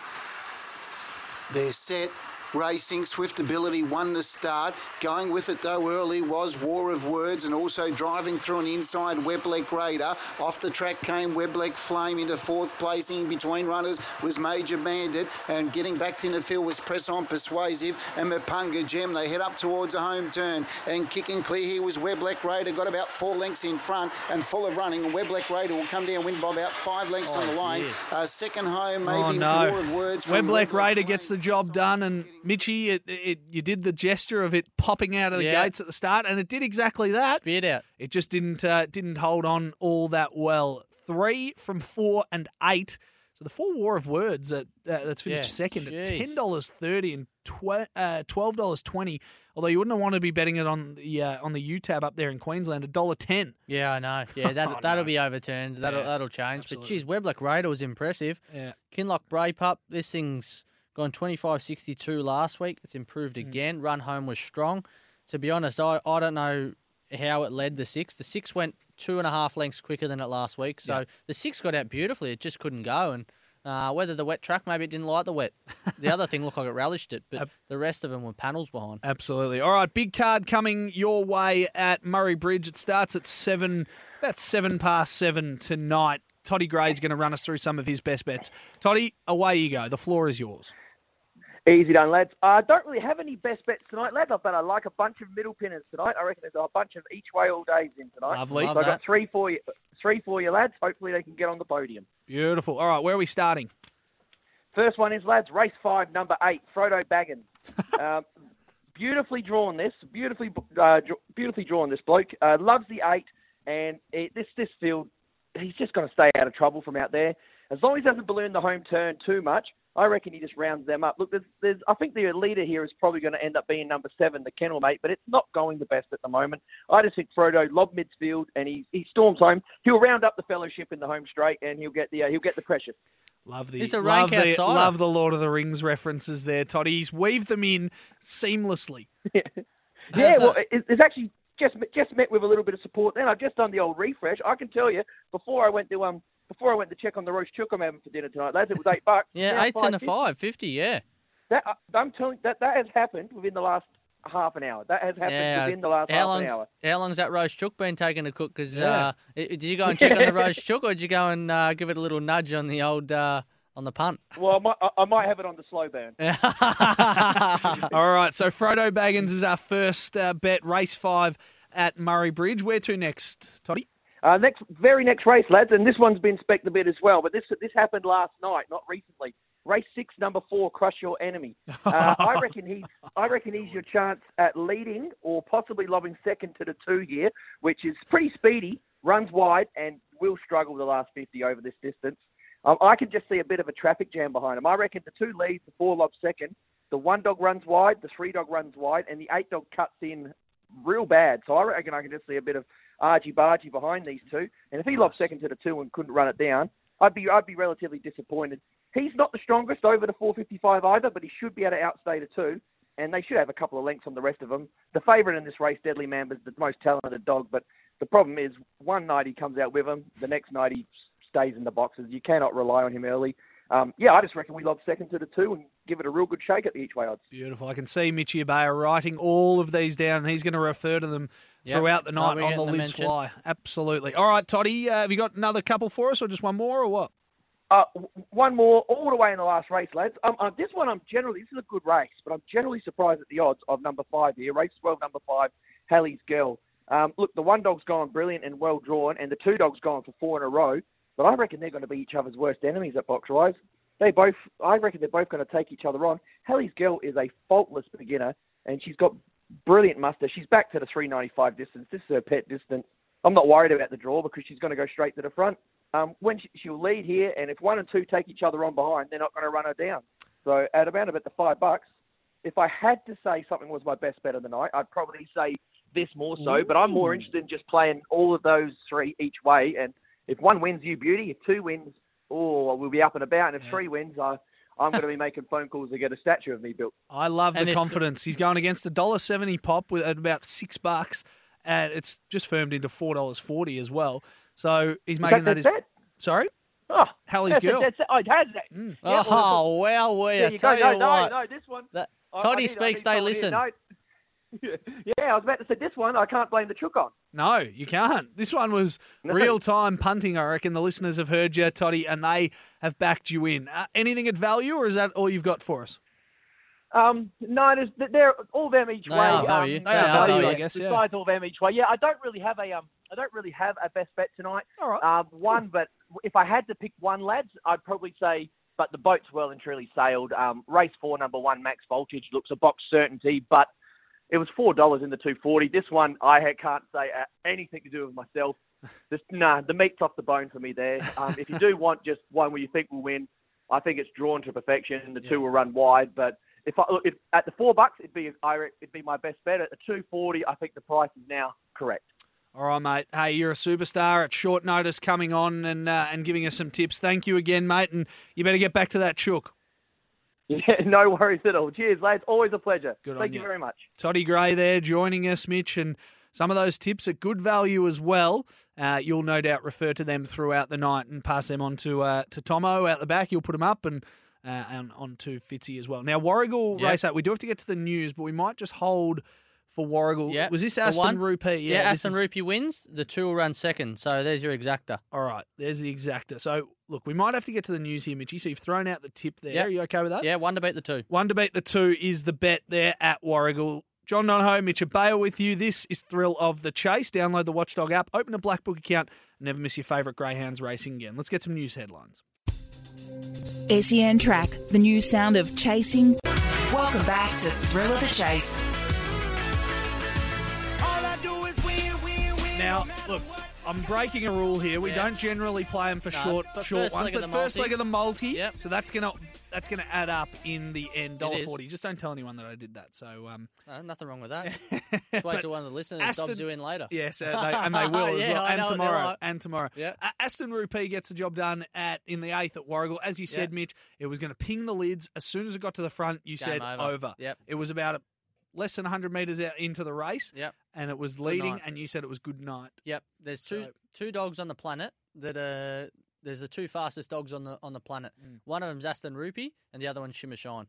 Speaker 5: They're set. Racing, Swift Ability won the start. Going with it though early was War of Words and also driving through an inside Webleck Raider. Off the track came Webleck Flame into fourth placing between runners was Major Bandit and getting back to the field was Press On Persuasive and Mapunga Gem. They head up towards a home turn and kicking clear here was Webleck Raider. Got about four lengths in front and full of running. And Webleck Raider will come down win by about five lengths on the line. Uh, second home
Speaker 3: Oh
Speaker 5: maybe
Speaker 3: no!
Speaker 5: War of Words. from
Speaker 3: Webleck Raider gets the job done, and Mitchy, it, it, you did the gesture of it popping out of the
Speaker 4: Yeah.
Speaker 3: gates at the start, and it did exactly that.
Speaker 4: Speared out.
Speaker 3: It just didn't uh, didn't hold on all that well. Three from four and eight. So the four War of Words that uh, that's finished
Speaker 4: Yeah,
Speaker 3: second at ten dollars thirty and tw- uh, twelve dollars twenty. Although you wouldn't want to be betting it on the uh, on the U tab up there in Queensland, a dollar ten.
Speaker 4: Yeah, I know. Yeah, that
Speaker 3: Oh,
Speaker 4: that'll
Speaker 3: no.
Speaker 4: be overturned. That'll
Speaker 3: Yeah,
Speaker 4: that'll change.
Speaker 3: absolutely.
Speaker 4: But geez, Weblock Raider was impressive.
Speaker 3: Yeah.
Speaker 4: Kinloch Brae Pup, this thing's gone 25.62 last week. It's improved
Speaker 3: Hmm.
Speaker 4: again. Run home was strong. To be honest, I, I don't know how it led the six. The six went two and a half lengths quicker than it last week. So
Speaker 3: Yeah.
Speaker 4: the six got out beautifully. It just couldn't go. And uh, whether the wet track, maybe it didn't like the wet. The other thing looked like it relished it, but the rest of them were panels behind.
Speaker 3: Absolutely. All right, big card coming your way at Murray Bridge. It starts at seven, about seven past seven tonight. Toddy Gray's going to run us through some of his best bets. Toddy, away you go. The floor is yours.
Speaker 7: Easy done, lads. I uh, don't really have any best bets tonight, lads, but I like a bunch of middle pinners tonight. I reckon there's a bunch of each way all days in tonight.
Speaker 3: Lovely.
Speaker 4: Love
Speaker 7: I've
Speaker 4: that.
Speaker 7: got three for you, three for you, lads. Hopefully they can get on the podium.
Speaker 3: Beautiful. All right, where are we starting?
Speaker 7: First one is, lads, race five, number eight, Frodo Baggins. um, beautifully drawn this, beautifully, uh, beautifully drawn this bloke. Uh, loves the eight, and it, this this field, he's just going to stay out of trouble from out there. As long as he doesn't balloon the home turn too much, I reckon he just rounds them up. Look, there's, there's, I think the leader here is probably going to end up being number seven, the Kennel Mate, but it's not going the best at the moment. I just think Frodo lob midfield and he he storms home. He'll round up the fellowship in the home straight and he'll get the uh, he'll get the precious.
Speaker 3: Love the
Speaker 4: It's a
Speaker 3: love
Speaker 4: rank
Speaker 3: the, love the Lord of the Rings references there, Toddy. He's weaved them in seamlessly.
Speaker 7: Yeah,
Speaker 4: How's
Speaker 7: well, it, it's actually just just met with a little bit of support. Then I've just done the old refresh. I can tell you before I went to um before I went to check on the roast chook I'm having for dinner tonight, lads, it was eight bucks.
Speaker 4: Yeah,
Speaker 7: Now
Speaker 4: eights and a
Speaker 7: 5.50.
Speaker 4: five, 50, yeah.
Speaker 7: That uh, I'm telling that that has happened within the last half an hour. That has happened
Speaker 4: Yeah,
Speaker 7: within the last
Speaker 4: how
Speaker 7: half an hour.
Speaker 4: How long's that roast chook been taking to cook? Because
Speaker 3: Yeah.
Speaker 4: uh, did you go and check on the roast chook, or did you go and uh, give it a little nudge on the old uh, on the punt?
Speaker 7: Well, I might I- I might have it on the slow burn.
Speaker 3: All right, so Frodo Baggins is our first uh, bet, race five at Murray Bridge. Where to next, Toddy?
Speaker 7: Uh, next, very next race, lads, and this one's been spec a bit as well. But this this happened last night, not recently. Race six, number four, crush your enemy. Uh, I reckon he's I reckon he's your chance at leading or possibly lobbing second to the two here, which is pretty speedy, runs wide, and will struggle the last fifty over this distance. Um, I can just see a bit of a traffic jam behind him. I reckon the two leads, the four lobs second, the one dog runs wide, the three dog runs wide, and the eight dog cuts in real bad. So I reckon I can just see a bit of argy bargy behind these two. And if he lobs second to the two and couldn't run it down, I'd be I'd be relatively disappointed. He's not the strongest over the 455 either, but he should be able to outstay the two, and they should have a couple of lengths on the rest of them. The favourite in this race, Deadly Man, is the most talented dog, but the problem is one night he comes out with him, the next night he stays in the boxes. You cannot rely on him early. Um, yeah, I just reckon we lob second to the two and give it a real good shake at the each way odds.
Speaker 3: Beautiful. I can see Mitchy Ebeyer writing all of these down. He's going to refer to them
Speaker 4: Yep.
Speaker 3: throughout the night on the
Speaker 4: the
Speaker 3: lids
Speaker 4: mention.
Speaker 3: fly. Absolutely. All right, Toddy, uh, have you got another couple for us or just one more or what?
Speaker 7: Uh, one more, all the way in the last race, lads. Um, uh, this one, I'm generally, this is a good race, but I'm generally surprised at the odds of number five here. Race 12, number five, Hallie's Girl. Um, look, the one dog's gone brilliant and well drawn, and the two dogs gone for four in a row, but I reckon they're going to be each other's worst enemies at box rise. They both, I reckon they're both going to take each other on. Halley's Girl is a faultless beginner, and she's got brilliant muster. She's back to the 395 distance. This is her pet distance. I'm not worried about the draw because she's going to go straight to the front. Um, when she, she'll lead here, and if one and two take each other on behind, they're not going to run her down. So at about about the five bucks, if I had to say something was my best bet of the night, I'd probably say this more so. But I'm more interested in just playing all of those three each way. And if one wins, you beauty. If two wins, oh, we'll be up and about. And if three wins, I, I'm going to be making phone calls to get a statue of me built.
Speaker 3: I love
Speaker 4: And
Speaker 3: the
Speaker 4: if-
Speaker 3: confidence. He's going against a dollar seventy pop with at about six bucks, and it's just firmed into four dollars forty as well. So he's making that
Speaker 7: That's
Speaker 3: his
Speaker 7: it.
Speaker 3: sorry,
Speaker 7: Oh,
Speaker 3: Halley's
Speaker 7: that's,
Speaker 3: girl.
Speaker 7: That's, I'd had that.
Speaker 3: Mm.
Speaker 7: Yeah, well,
Speaker 4: oh, well, we
Speaker 7: There
Speaker 4: I
Speaker 7: you go.
Speaker 4: tell
Speaker 7: No,
Speaker 4: you
Speaker 7: no,
Speaker 4: what.
Speaker 7: no, this one.
Speaker 4: That-
Speaker 7: I- I
Speaker 4: Toddy
Speaker 7: need- I
Speaker 4: speaks,
Speaker 7: need
Speaker 4: they
Speaker 7: someone here.
Speaker 4: listen.
Speaker 7: No. yeah, I was about to say this one. I can't blame the chook on.
Speaker 3: No, you can't. This one was
Speaker 7: No.
Speaker 3: real time punting. I reckon the listeners have heard you, Toddy, and they have backed you in. Uh, anything at value, or is that all you've got for us?
Speaker 7: Um, no, there's, they're all them each
Speaker 4: They
Speaker 7: way.
Speaker 4: are
Speaker 7: um,
Speaker 4: value.
Speaker 3: They are value, I guess, yeah.
Speaker 7: Besides all them each way. Yeah, I don't really have a um, I don't really have a best bet tonight.
Speaker 3: All right.
Speaker 7: Um, one, but if I had to pick one, lads, I'd probably say. But the boat's well and truly sailed. Um, race four, number one, Max Voltage looks a box certainty, but it was four dollars in the two forty. This one, I can't say anything to do with myself. Just, nah, the meat's off the bone for me there. Um, if you do want just one where you think will win, I think it's drawn to perfection, and the two will run wide. But if I if, at the four bucks, it'd be I it'd be my best bet. At the two forty, I think the price is now correct.
Speaker 3: All right, mate. Hey, you're a superstar at short notice coming on and uh, and giving us some tips. Thank you again, mate. And you better get back to that chook.
Speaker 7: Yeah, no worries at all. Cheers, lads. Always a pleasure.
Speaker 3: Good on
Speaker 7: Thank you
Speaker 3: you.
Speaker 7: very much.
Speaker 3: Toddy Gray there joining us, Mitch, and some of those tips at good value as well. Uh, you'll no doubt refer to them throughout the night and pass them on to uh, to Tomo out the back. He'll put them up and. Uh, and on to Fitzy as well. Now, Warragul
Speaker 4: Yep.
Speaker 3: race out. We do have to get to the news, but we might just hold for Warragul.
Speaker 4: Yep.
Speaker 3: Was this
Speaker 4: The
Speaker 3: Aston
Speaker 4: one-
Speaker 3: Rupee?
Speaker 4: Yeah,
Speaker 3: this
Speaker 4: Aston
Speaker 3: is-
Speaker 4: Rupee wins. The two will run second. So there's your exacta.
Speaker 3: All right, there's the exacta. So, look, we might have to get to the news here, Mitchy. So, you've thrown out the tip there.
Speaker 4: Yep.
Speaker 3: Are you okay with that?
Speaker 4: Yeah, one to beat the two.
Speaker 3: One to beat the two is the bet there at Warragul. John Donohoe, Mitch Bale with you. This is Thrill of the Chase. Download the Watchdog app, open a Black Book account, and never miss your favourite Greyhounds racing again. Let's get some news headlines.
Speaker 2: SEN Track, the new sound of chasing.
Speaker 8: Welcome back to Thrill of the Chase.
Speaker 3: Now, look, I'm breaking a rule here. We
Speaker 4: Yeah.
Speaker 3: don't generally play them for
Speaker 4: No,
Speaker 3: short,
Speaker 4: but
Speaker 3: short
Speaker 4: first
Speaker 3: ones.
Speaker 4: leg of
Speaker 3: But
Speaker 4: the
Speaker 3: first
Speaker 4: multi.
Speaker 3: leg of the multi,
Speaker 4: Yep.
Speaker 3: so that's gonna that's gonna add up in the end. Dollar
Speaker 4: is.
Speaker 3: forty. Just don't tell anyone that I did that. So, um,
Speaker 4: Uh, nothing wrong with that. Just wait
Speaker 3: but-
Speaker 4: till one of the listeners
Speaker 3: Aston-
Speaker 4: dobs you in later.
Speaker 3: Yes, uh, they, and they will as
Speaker 4: Yeah,
Speaker 3: well,
Speaker 4: I
Speaker 3: and
Speaker 4: what they're
Speaker 3: tomorrow,
Speaker 4: like.
Speaker 3: and tomorrow.
Speaker 4: Yeah.
Speaker 3: Uh, Aston Rupee gets the job done at in the eighth at Warragul. As you said,
Speaker 4: Yeah.
Speaker 3: Mitch, it was going to ping the lids as soon as it got to the front. You
Speaker 4: Game
Speaker 3: said
Speaker 4: over. Yep.
Speaker 3: It was about a, less than 100 meters out into the race,
Speaker 4: Yep.
Speaker 3: and it was leading.
Speaker 4: night.
Speaker 3: And you said it was good night.
Speaker 4: Yep. There's two
Speaker 3: So-
Speaker 4: two dogs on the planet that are there's the two fastest dogs on the on the planet.
Speaker 3: Mm.
Speaker 4: One of them's Aston Rupee and the other one's Shimmer Shine.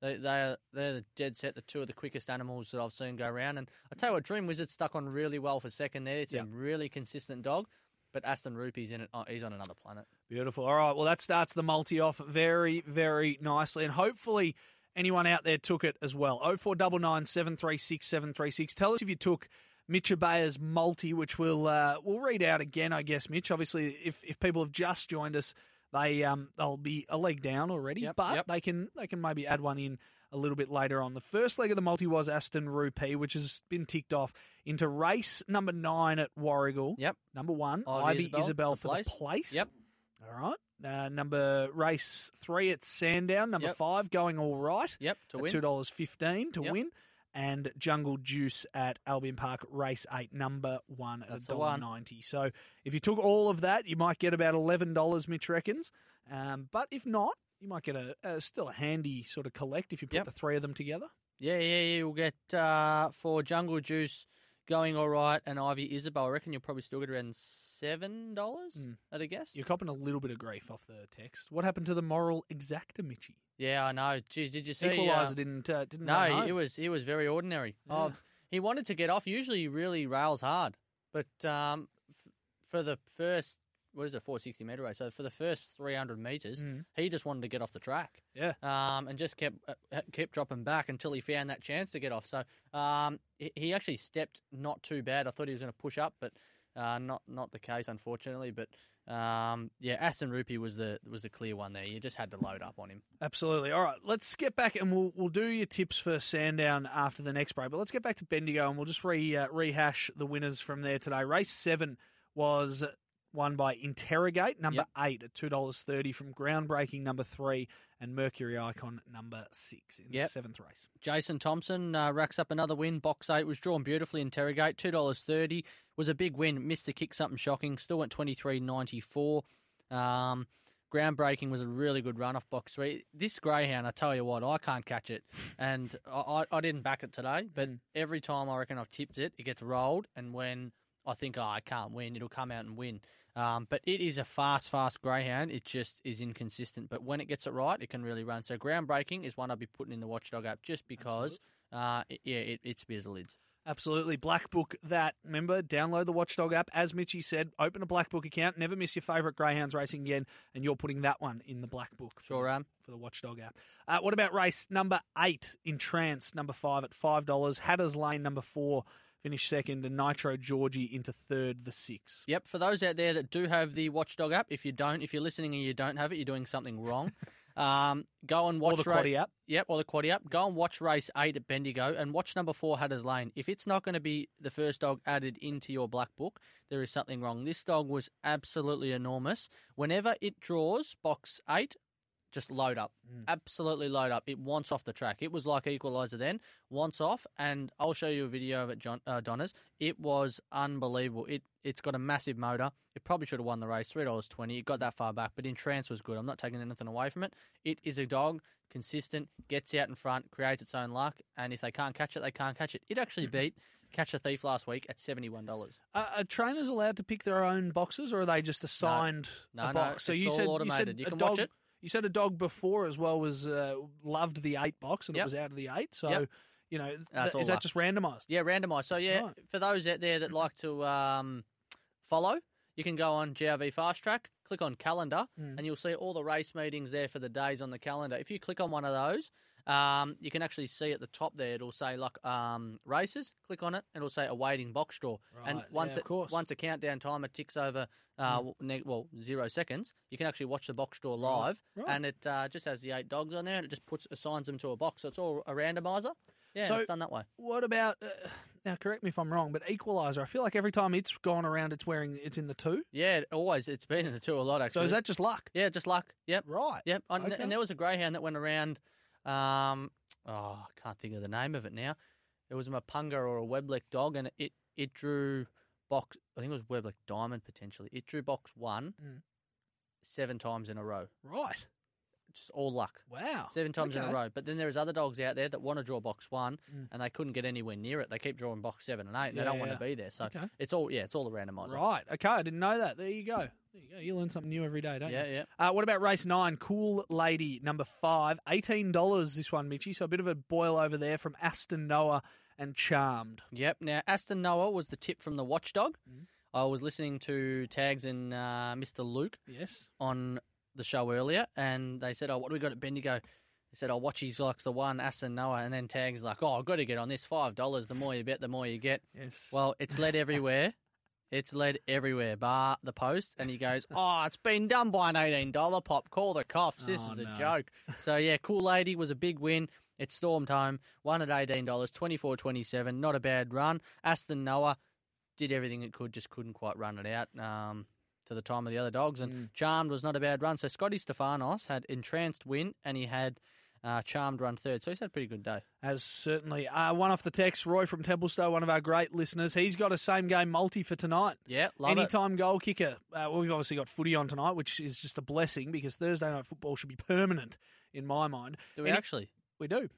Speaker 4: They they are they're the dead set the two of the quickest animals that I've seen go around. And I tell you what, Dream Wizard stuck on really well for second there. It's
Speaker 3: Yep.
Speaker 4: a really consistent dog. But Aston Rupee's in it. Oh, he's on another planet.
Speaker 3: Beautiful. All right. Well, that starts the multi off very, very nicely. And hopefully anyone out there took it as well. 0499 736 736. Tell us if you took Mitch Ebeyer's multi, which we'll uh, we'll read out again, I guess, Mitch. Obviously, if, if people have just joined us, they um they'll be a leg down already,
Speaker 4: Yep,
Speaker 3: but
Speaker 4: yep.
Speaker 3: they can they can maybe add one in a little bit later on. The first leg of the multi was Aston Rupee, which has been ticked off into race number nine at Warragul.
Speaker 4: Yep.
Speaker 3: Number one,
Speaker 4: Ivy
Speaker 3: Ivy
Speaker 4: Isabel,
Speaker 3: Isabel, for
Speaker 4: place.
Speaker 3: the place.
Speaker 4: Yep.
Speaker 3: All right. Uh, number race three at Sandown. Number
Speaker 4: Yep.
Speaker 3: five going all right.
Speaker 4: Yep. To win.
Speaker 3: two dollars fifteen to
Speaker 4: Yep.
Speaker 3: win. and Jungle Juice at Albion Park Race 8, number one at
Speaker 4: That's the one.
Speaker 3: $1.90. So if you took all of that, you might get about $11, Mitch reckons. Um, but if not, you might get a, a still a handy sort of collect if you put
Speaker 4: Yep.
Speaker 3: the three of them together.
Speaker 4: Yeah, yeah, yeah. You'll get uh, for Jungle Juice going all right, and Ivy Isabel. I reckon you'll probably still get around seven dollars
Speaker 3: Mm.
Speaker 4: at a guess.
Speaker 3: You're copping a little bit of grief off the text. What happened to the moral exacta, Mitchy?
Speaker 4: Yeah, I know. Jeez, did you see?
Speaker 3: Equaliser
Speaker 4: uh,
Speaker 3: didn't uh, didn't
Speaker 4: No,
Speaker 3: run
Speaker 4: he,
Speaker 3: home.
Speaker 4: it was it was very ordinary.
Speaker 3: Yeah.
Speaker 4: Oh, he wanted to get off. Usually, he really rails hard, but um, f- for the first what is it, four sixty meter race? So for the first three hundred meters,
Speaker 3: Mm.
Speaker 4: he just wanted to get off the track.
Speaker 3: Yeah.
Speaker 4: Um, and just kept uh, kept dropping back until he found that chance to get off. So um, he, he actually stepped not too bad. I thought he was going to push up, but uh, not not the case, unfortunately. But um, yeah, Aston Rupee was the was the clear one there. You just had to load up on him.
Speaker 3: Absolutely. All right, let's get back and we'll we'll do your tips for Sandown after the next break. But let's get back to Bendigo and we'll just re uh, rehash the winners from there today. Race seven was won by Interrogate number
Speaker 4: Yep.
Speaker 3: eight at two dollars thirty from Groundbreaking number three and Mercury Icon number six in the seventh race.
Speaker 4: Jason Thompson uh, racks up another win. Box eight was drawn beautifully. Interrogate two dollars thirty was a big win. Missed the kick, something shocking. Still went twenty three ninety four. Um, groundbreaking was a really good run off box three. This greyhound, I tell you what, I can't catch it, and I, I, I didn't back it today. But
Speaker 3: Mm.
Speaker 4: every time I reckon I've tipped it, it gets rolled, and when I think oh, I can't win, it'll come out and win. Um, but it is a fast, fast greyhound. It just is inconsistent. But when it gets it right, it can really run. So groundbreaking is one I'll be putting in the Watchdog app just because, uh, it, yeah, it, it spears the lids.
Speaker 3: Absolutely. Black Book that. Remember, download the Watchdog app. As Mitchy said, open a Black Book account. Never miss your favourite Greyhounds racing again. And you're putting that one in the Black Book. for
Speaker 4: Sure
Speaker 3: the-
Speaker 4: am.
Speaker 3: For the Watchdog app. Uh, what about race number eight in Trance, number five at $5? Hatters Lane, number four, finished second. And Nitro Georgie into third, the six.
Speaker 4: Yep. For those out there that do have the Watchdog app, if you don't, if you're listening and you don't have it, you're doing something wrong. um, go and watch
Speaker 3: Or the
Speaker 4: ra-
Speaker 3: Quaddy app.
Speaker 4: Yep, or the Quaddy app. Go and watch race eight at Bendigo and watch number four Hatters Lane. If it's not going to be the first dog added into your black book, there is something wrong. This dog was absolutely enormous. Whenever it draws box eight, just load up. Absolutely load up. It wants off the track. It was like Equalizer then, wants off, and I'll show you a video of it, John uh, Donners. It was unbelievable. It it's got a massive motor. It probably should have won the race, three dollars twenty. It got that far back, but in trance was good. I'm not taking anything away from it. It is a dog consistent, gets out in front, creates its own luck, and if they can't catch it, they can't catch it. It actually beat Catch a Thief last week at seventy one dollars.
Speaker 3: Uh, are trainers allowed to pick their own boxes or are they just assigned
Speaker 4: No,
Speaker 3: a
Speaker 4: no,
Speaker 3: box? so
Speaker 4: it's
Speaker 3: you
Speaker 4: all
Speaker 3: said,
Speaker 4: automated.
Speaker 3: You,
Speaker 4: You
Speaker 3: said
Speaker 4: can
Speaker 3: a
Speaker 4: watch
Speaker 3: dog,
Speaker 4: it.
Speaker 3: You said a dog before as well was uh, loved the eight box and it was out of the eight. So,
Speaker 4: Yep.
Speaker 3: you know,
Speaker 4: That's
Speaker 3: th- is that just randomised?
Speaker 4: Yeah, randomised. So yeah,
Speaker 3: Right.
Speaker 4: for those out there that like to um, follow, you can go on GRV Fast Track, click on calendar,
Speaker 3: Mm.
Speaker 4: and you'll see all the race meetings there for the days on the calendar. If you click on one of those, um, you can actually see at the top there. It'll say like um, races. Click on it, and it'll say awaiting box draw. and once
Speaker 3: yeah,
Speaker 4: it,
Speaker 3: course. Mm.
Speaker 4: once a countdown timer ticks over, uh, neg- well, zero seconds, you can actually watch the box draw live,
Speaker 3: right.
Speaker 4: and it uh, just has the eight dogs on there, and it just puts assigns them to a box. So it's all a randomizer. Yeah,
Speaker 3: So-
Speaker 4: it's done that way.
Speaker 3: What about uh, now? Correct me if I'm wrong, but Equalizer. I feel like every time it's gone around, it's wearing it's in the two.
Speaker 4: Yeah, it always. It's been in the two a lot actually.
Speaker 3: So is that just luck?
Speaker 4: Yeah, just luck. Yep.
Speaker 3: Right.
Speaker 4: Yep.
Speaker 3: Okay.
Speaker 4: and there was a greyhound that went around. Um, oh, I can't think of the name of it now. It was a Mapunga or a Webleck dog, and it it drew box. I think it was Webleck Diamond potentially. It drew box one
Speaker 3: Mm.
Speaker 4: seven times in a row.
Speaker 3: Right.
Speaker 4: Just all luck.
Speaker 3: Wow.
Speaker 4: Seven times in a row. But then there's other dogs out there that want to draw box one,
Speaker 3: Mm.
Speaker 4: and they couldn't get anywhere near it. They keep drawing box seven and eight, and
Speaker 3: Yeah,
Speaker 4: they don't want to be there. So
Speaker 3: Okay.
Speaker 4: it's all yeah, it's all a randomizer.
Speaker 3: Right. Okay. I didn't know that. There you go. There you go. You learn something new every day, don't
Speaker 4: Yeah,
Speaker 3: you?
Speaker 4: yeah.
Speaker 3: Uh, what about race nine? Cool Lady, number five. $18 this one, Mitchy. So a bit of a boil over there from Aston Noah and Charmed.
Speaker 4: Yep. Now, Aston Noah was the tip from the Watchdog.
Speaker 3: Mm-hmm.
Speaker 4: I was listening to Tags and uh, Mr. Luke
Speaker 3: Yes.
Speaker 4: on the show earlier, and they said, "Oh, what do we got at Bendigo?" They said, "I'll "Oh, Watchies likes the one Aston Noah," and then Tags like, "Oh, I've got to get on this five dollars. The more you bet, the more you get."
Speaker 3: Yes.
Speaker 4: Well, it's led everywhere. It's led everywhere, bar the post, and he goes, "Oh, it's been done by an eighteen dollar pop. Call the cops. This
Speaker 3: Oh,
Speaker 4: is a
Speaker 3: no.
Speaker 4: joke." So yeah, cool lady was a big win. It stormed home, won at eighteen dollars, 24-27. Not a bad run. Aston Noah did everything it could, just couldn't quite run it out. Um, to the time of the other dogs, and
Speaker 3: Mm.
Speaker 4: Charmed was not a bad run. So Scotty Stefanos had entranced win, and he had Uh, Charmed run third, so he's had a pretty good day.
Speaker 3: As certainly. Uh, one off the text, Roy from Templestowe, one of our great listeners. He's got a same game multi for tonight.
Speaker 4: Yeah, love it.
Speaker 3: Anytime goal kicker. Uh, well, we've obviously got footy on tonight, which is just a blessing because Thursday night football should be permanent in my mind.
Speaker 4: Do we
Speaker 3: Any-
Speaker 4: actually?
Speaker 3: We do.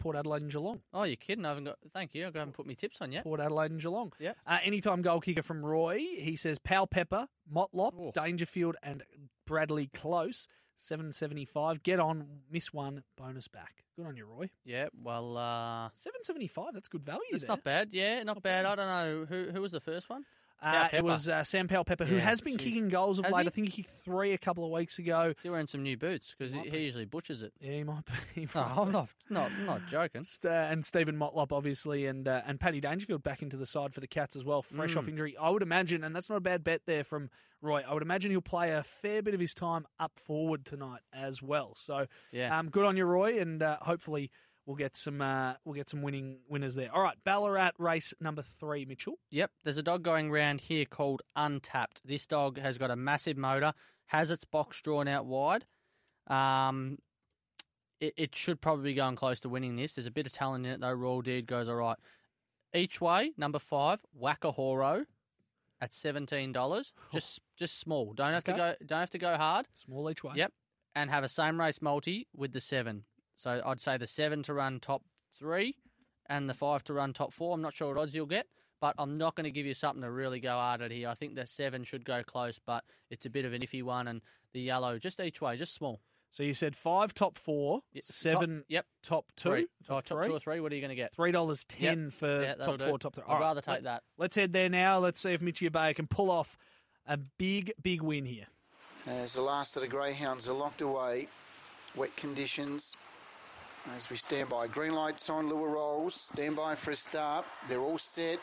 Speaker 3: Port Adelaide and Geelong.
Speaker 4: Oh, you're kidding? I haven't got. Thank you. I haven't put my tips on yet.
Speaker 3: Port Adelaide and Geelong.
Speaker 4: Yeah.
Speaker 3: Uh, anytime goal kicker from Roy. He says Powell Pepper, Motlop,
Speaker 4: Oh.
Speaker 3: Dangerfield, and Bradley Close. Seven seventy five. Get on, miss one, bonus back. Good on you, Roy.
Speaker 4: Yeah. Well, uh,
Speaker 3: Seven seventy five. That's good value.
Speaker 4: it's
Speaker 3: there.
Speaker 4: not bad. Yeah, not, bad. I don't know who who was the first one.
Speaker 3: Uh, it was uh, Sam Powell Pepper, who
Speaker 4: Yeah,
Speaker 3: has been kicking goals of
Speaker 4: Has
Speaker 3: late.
Speaker 4: he?
Speaker 3: I think he kicked three a couple of weeks ago.
Speaker 4: He's wearing some new boots because he, he usually butchers it.
Speaker 3: Yeah, he might be. he
Speaker 4: No,
Speaker 3: might
Speaker 4: I'm not not not joking.
Speaker 3: St- uh, and Steven Motlop, obviously, and uh, and Paddy Dangerfield back into the side for the Cats as well, fresh off
Speaker 4: Mm.
Speaker 3: injury. I would imagine, and that's not a bad bet there from Roy. I would imagine he'll play a fair bit of his time up forward tonight as well. So,
Speaker 4: Yeah.
Speaker 3: um, good on you, Roy, and uh, hopefully we'll get some uh, we'll get some winning winners there. All right, Ballarat race number three, Mitchell.
Speaker 4: Yep, there's a dog going round here called Untapped. This dog has got a massive motor, has its box drawn out wide. Um, it, it should probably be going close to winning this. There's a bit of talent in it though. Royal Deed goes all right. Each way, number five, Wakahoro at seventeen dollars. Just just small. Don't have to go. Don't have to go hard.
Speaker 3: Small each way.
Speaker 4: Yep, and have a same race multi with the seven. So I'd say the seven to run top three, and the five to run top four. I'm not sure what odds you'll get, but I'm not going to give you something to really go hard at here. I think the seven should go close, but it's a bit of an iffy one, and the yellow just each way, just small.
Speaker 3: So you said five top four,
Speaker 4: Y- top-
Speaker 3: seven
Speaker 4: yep,
Speaker 3: top two,
Speaker 4: three.
Speaker 3: top,
Speaker 4: Oh, top
Speaker 3: three?
Speaker 4: two or three. What are you going to get?
Speaker 3: Three dollars ten for
Speaker 4: Yeah, that'll
Speaker 3: top
Speaker 4: do.
Speaker 3: four, top three.
Speaker 4: I'd
Speaker 3: All right,
Speaker 4: rather take
Speaker 3: let-
Speaker 4: that.
Speaker 3: Let's head there now. Let's see if Mitchie Bay can pull off a big, big win here.
Speaker 5: As the last of the greyhounds are locked away, wet conditions. As we stand by, green lights on, Lure rolls. Stand by for a start. They're all set.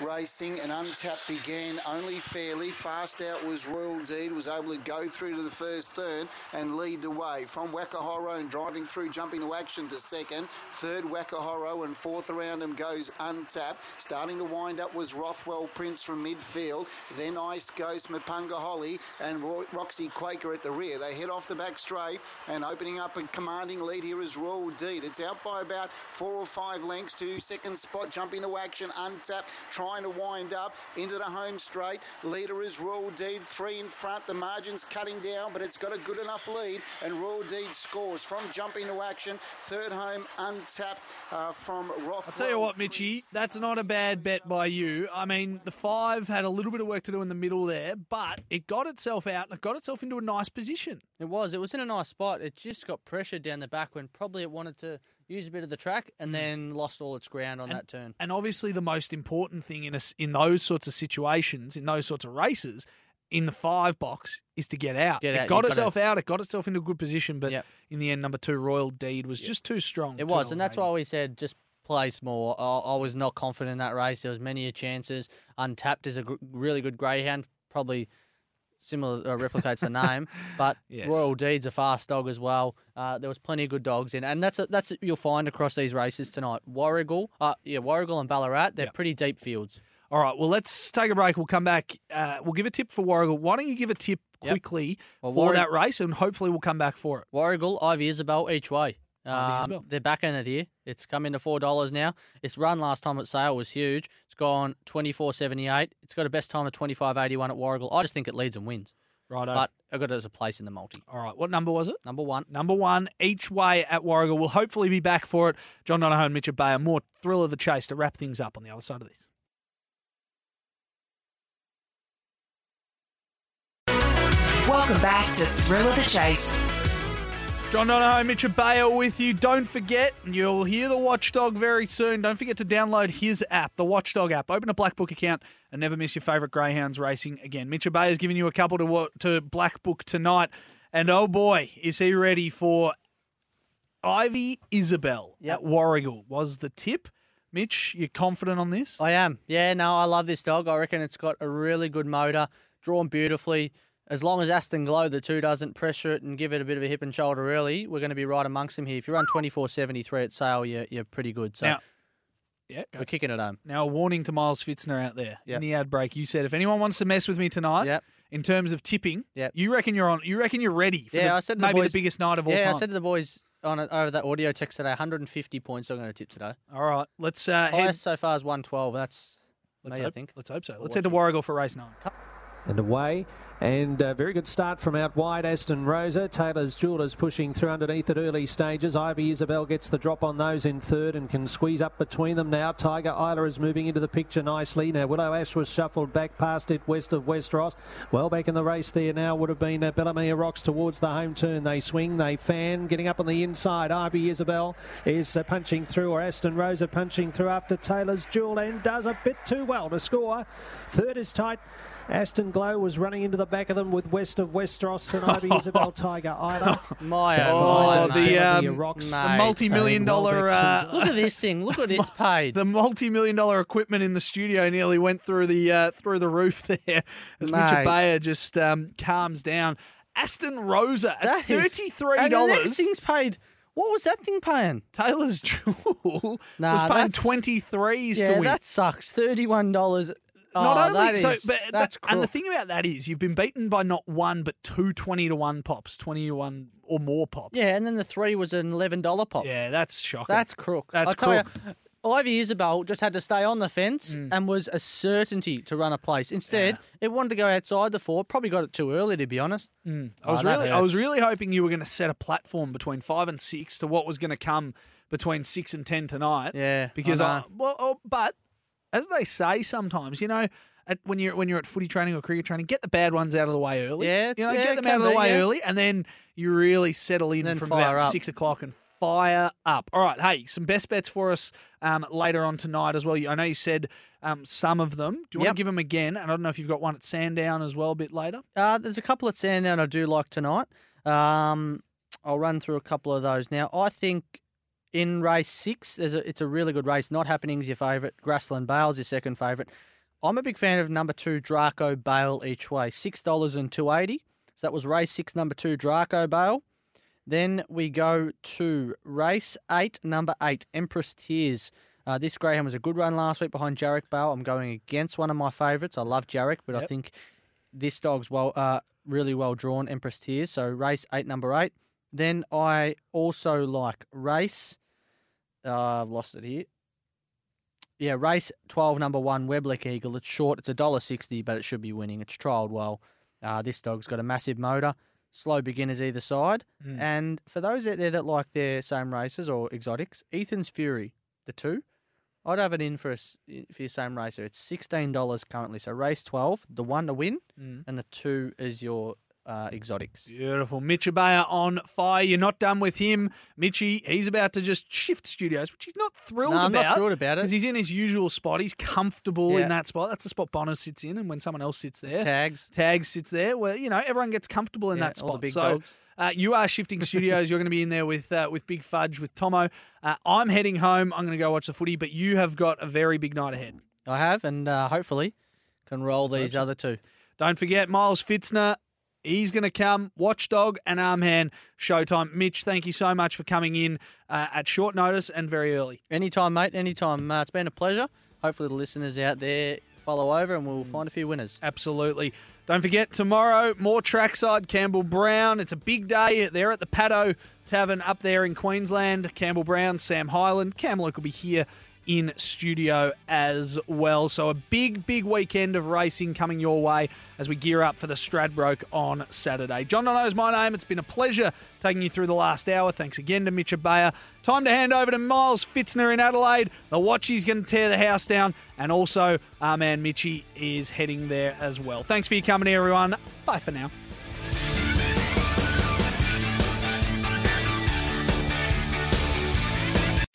Speaker 5: Racing and untapped began only fairly. Fast out was Royal Deed, was able to go through to the first turn and lead the way. From Wakahoro and driving through, jumping to action to second. Third Wakahoro and fourth around him goes untapped. Starting to wind up was Rothwell Prince from midfield. Then Ice Ghost, Mapunga Holly and Ro- Roxy Quaker at the rear. They head off the back straight and opening up a commanding lead here is Royal Deed. It's out by about four or five lengths to second spot, jumping to action, untapped, trying to wind up into the home straight. Leader is Royal Deed, three in front. The margin's cutting down, but it's got a good enough lead, and Royal Deed scores from jumping to action. Third home, untapped uh, from Rothwell.
Speaker 3: I'll tell you what, Mitchy, that's not a bad bet by you. I mean, the five had a little bit of work to do in the middle there, but it got itself out and it got itself into a nice position.
Speaker 4: It was. It was in a nice spot. It just got pressure down the back when probably it wanted to use a bit of the track and hmm. then lost all its ground on that turn.
Speaker 3: And obviously, the most important thing in us in those sorts of situations, in those sorts of races, in the five box, is to get out.
Speaker 4: Get
Speaker 3: it
Speaker 4: out,
Speaker 3: got
Speaker 4: you've
Speaker 3: itself out. It got itself into a good position, but
Speaker 4: Yep.
Speaker 3: in the end, number two, Royal Deed, was just too strong.
Speaker 4: It was, and that's why we said just play small. I, I was not confident in that race. There was many chances. Untapped is a gr- really good greyhound, probably similar uh, replicates the name, but
Speaker 3: Yes.
Speaker 4: Royal Deed's a fast dog as well. Uh, there was plenty of good dogs in, and that's a, that's you'll find across these races tonight. Warragul, uh, yeah, Warragul and Ballarat, they're
Speaker 3: Yep.
Speaker 4: pretty deep fields.
Speaker 3: All right, well, let's take a break. We'll come back. Uh, we'll give a tip for Warragul. Why don't you give a tip
Speaker 4: Yep.
Speaker 3: quickly
Speaker 4: Well,
Speaker 3: for that race, and hopefully we'll come back for it.
Speaker 4: Warragul, Ivy Isabel each way.
Speaker 3: Ivy
Speaker 4: Um,
Speaker 3: Isabel.
Speaker 4: they're back in it here. It's come into four dollars now. Its run last time at sale was huge. It's gone twenty four seventy eight. It's got a best time of twenty five eighty one at Warragul. I just think it leads and wins.
Speaker 3: Right,
Speaker 4: But I got it as a place in the multi.
Speaker 3: all right. What number was it?
Speaker 4: Number one.
Speaker 3: Number one, each way at Warragul. We'll hopefully be back for it. John Donohoe and Mitchell Ebeyer. More thrill of the chase to wrap things up on the other side of this.
Speaker 8: Welcome back to Thrill of the Chase.
Speaker 3: John Donohoe, Mitchell Ebeyer with you. Don't forget, you'll hear the Watchdog very soon. Don't forget to download his app, the Watchdog app. Open a Black Book account and never miss your favourite Greyhounds racing again. Mitchell Ebeyer's giving you a couple to to Black Book tonight, and oh boy, is he ready for Ivy Isabel
Speaker 4: Yep.
Speaker 3: at Warragul? Was the tip, Mitch? You confident on this?
Speaker 4: I am. Yeah, no, I love this dog. I reckon it's got a really good motor, drawn beautifully. As long as Aston Glow, the two, doesn't pressure it and give it a bit of a hip and shoulder early, we're going to be right amongst them here. If you run twenty four seventy three at sale, you're, you're pretty good. So
Speaker 3: Now- Yeah.
Speaker 4: we're kicking it home.
Speaker 3: Now, a warning to Miles Fitzner out there
Speaker 4: Yep.
Speaker 3: in the ad break. You said if anyone wants to mess with me tonight,
Speaker 4: Yep.
Speaker 3: in terms of tipping,
Speaker 4: Yep.
Speaker 3: you reckon you're on. You reckon you're ready for
Speaker 4: Yeah,
Speaker 3: the,
Speaker 4: I said to the
Speaker 3: maybe
Speaker 4: boys-
Speaker 3: the biggest night of all
Speaker 4: yeah,
Speaker 3: time.
Speaker 4: I said to the boys on it over that audio text today. 150 points. I'm going to tip today.
Speaker 3: All right, let's uh, head.
Speaker 4: So far is 112. That's
Speaker 3: Let's
Speaker 4: me,
Speaker 3: hope,
Speaker 4: I think.
Speaker 3: Let's hope so. Let's head to Warragul for race nine.
Speaker 6: and away. And a very good start from out wide. Aston Rosa. Taylor's Jewelers pushing through underneath at early stages. Ivy Isabel gets the drop on those in third and can squeeze up between them now. Tiger Isla is moving into the picture nicely. Now Willow Ash was shuffled back past it west of Westeros. Well back in the race there now would have been uh, Rocks towards the home turn. They swing, they fan, getting up on the inside. Ivy Isabel is uh, punching through, or Aston Rosa punching through after Taylor's Jewel and does a bit too well to score. Third is tight. Aston Glow was running into the back of them with west of Westeros and Ivy Isabel Tiger Ida.
Speaker 4: My
Speaker 3: Oh,
Speaker 4: oh, my,
Speaker 3: the, um,
Speaker 6: rocks.
Speaker 3: The multi-million
Speaker 6: And well
Speaker 3: dollar.
Speaker 6: back to-
Speaker 3: Uh,
Speaker 4: Look at this thing. Look what it's paid.
Speaker 3: the multi-million dollar equipment in the studio nearly went through the uh, through the roof there as
Speaker 4: Mate.
Speaker 3: Mitchell Ebeyer just um, calms down. Aston Rosa at
Speaker 4: That is-
Speaker 3: thirty-three
Speaker 4: And the
Speaker 3: dollars.
Speaker 4: next thing's paid. What was that thing paying?
Speaker 3: Taylor's Jewel
Speaker 4: Nah,
Speaker 3: was paying
Speaker 4: that's-
Speaker 3: twenty threes to
Speaker 4: Yeah,
Speaker 3: win.
Speaker 4: that sucks. Thirty-one dollars.
Speaker 3: Not
Speaker 4: oh,
Speaker 3: only
Speaker 4: that
Speaker 3: so, but
Speaker 4: that's
Speaker 3: and the thing about that is you've been beaten by not one but two 20 to one pops, twenty to one or more pops.
Speaker 4: Yeah, and then the three was an eleven dollar pop.
Speaker 3: yeah, that's shocking.
Speaker 4: That's crook.
Speaker 3: That's
Speaker 4: I'll tell. You, Ivy Isabel just had to stay on the fence
Speaker 3: Mm.
Speaker 4: and was a certainty to run a place. Instead, it wanted to go outside the four. Probably got it too early, to be honest.
Speaker 3: I was
Speaker 4: Oh,
Speaker 3: really, I was really hoping you were going to set a platform between five and six to what was going to come between six and ten tonight.
Speaker 4: Yeah,
Speaker 3: because
Speaker 4: know.
Speaker 3: I, well, oh, but as they say sometimes, you know. At, when you're when you're at footy training or cricket training, get the bad ones out of the way early.
Speaker 4: Yeah, it's-
Speaker 3: you know,
Speaker 4: yeah,
Speaker 3: get them out of the
Speaker 4: be,
Speaker 3: way
Speaker 4: yeah.
Speaker 3: early, and then you really settle in from about
Speaker 4: up.
Speaker 3: six o'clock and fire up. All right, hey, some best bets for us um, later on tonight as well. I know you said um, some of them. Do you want
Speaker 4: Yep.
Speaker 3: to give them again? And I don't know if you've got one at Sandown as well a bit later.
Speaker 4: Uh, there's a couple at Sandown I do like tonight. Um, I'll run through a couple of those now. I think in race six, there's a, it's a really good race. Not happening is your favourite. Grassland Bale's your second favourite. I'm a big fan of number two Draco Bale each way, six dollars and two eighty. So that was race six, number two Draco Bale. Then we go to race eight, number eight Empress Tears. Uh, this greyhound was a good run last week behind Jarek Bale. I'm going against one of my favourites. I love Jarek, but I think this dog's well, uh, really well drawn. Empress Tears. So race eight, number eight. Then I also like race. Uh, I've lost it here. Yeah, race twelve, number one Webleck Eagle. It's short. It's a dollar sixty, but it should be winning. It's trialled well. Uh, this dog's got a massive motor. Slow beginners either side.
Speaker 3: Mm.
Speaker 4: And for those out there that like their same races or exotics, Ethan's Fury, the two, I'd have it in for a, for your same racer. It's sixteen dollars currently. So race twelve, the one to win,
Speaker 3: Mm.
Speaker 4: and the two is your uh, exotics.
Speaker 3: Beautiful. Mitch Ebeyer on fire. You're not done with him. Mitchy, he's about to just shift studios, which he's not thrilled
Speaker 4: No, I'm
Speaker 3: about.
Speaker 4: not thrilled about it.
Speaker 3: Because he's in his usual spot. He's comfortable
Speaker 4: Yeah.
Speaker 3: in that spot. That's the spot Bonner sits in. And when someone else sits there,
Speaker 4: Tags.
Speaker 3: Tag sits there. Well, you know, everyone gets comfortable in
Speaker 4: Yeah,
Speaker 3: that spot. so
Speaker 4: dogs.
Speaker 3: Uh, you are shifting studios. You're going to be in there with uh, with Big Fudge, with Tomo. Uh, I'm heading home. I'm going to go watch the footy, but you have got a very big night ahead.
Speaker 4: I have, and uh, hopefully can roll these other two.
Speaker 3: Don't forget, Miles Fitzner. He's going to come. Watchdog and Armhand Showtime. Mitch, thank you so much for coming in uh, at short notice and very early.
Speaker 4: Anytime, mate. Anytime. Uh, it's been a pleasure. Hopefully, the listeners out there follow over, and we'll find a few winners.
Speaker 3: Absolutely. Don't forget, tomorrow, more trackside, Campbell Brown. It's a big day. They're at the Paddo Tavern up there in Queensland. Campbell Brown, Sam Highland. Cam Luke will be here in studio as well. So a big, big weekend of racing coming your way as we gear up for the Stradbroke on Saturday. John Dono's my name. It's been a pleasure taking you through the last hour. Thanks again to Mitch Ebeyer. Time to hand over to Miles Fitzner in Adelaide. The Watchy's going to tear the house down. And also, our man Mitchy is heading there as well. Thanks for your company, everyone. Bye for now.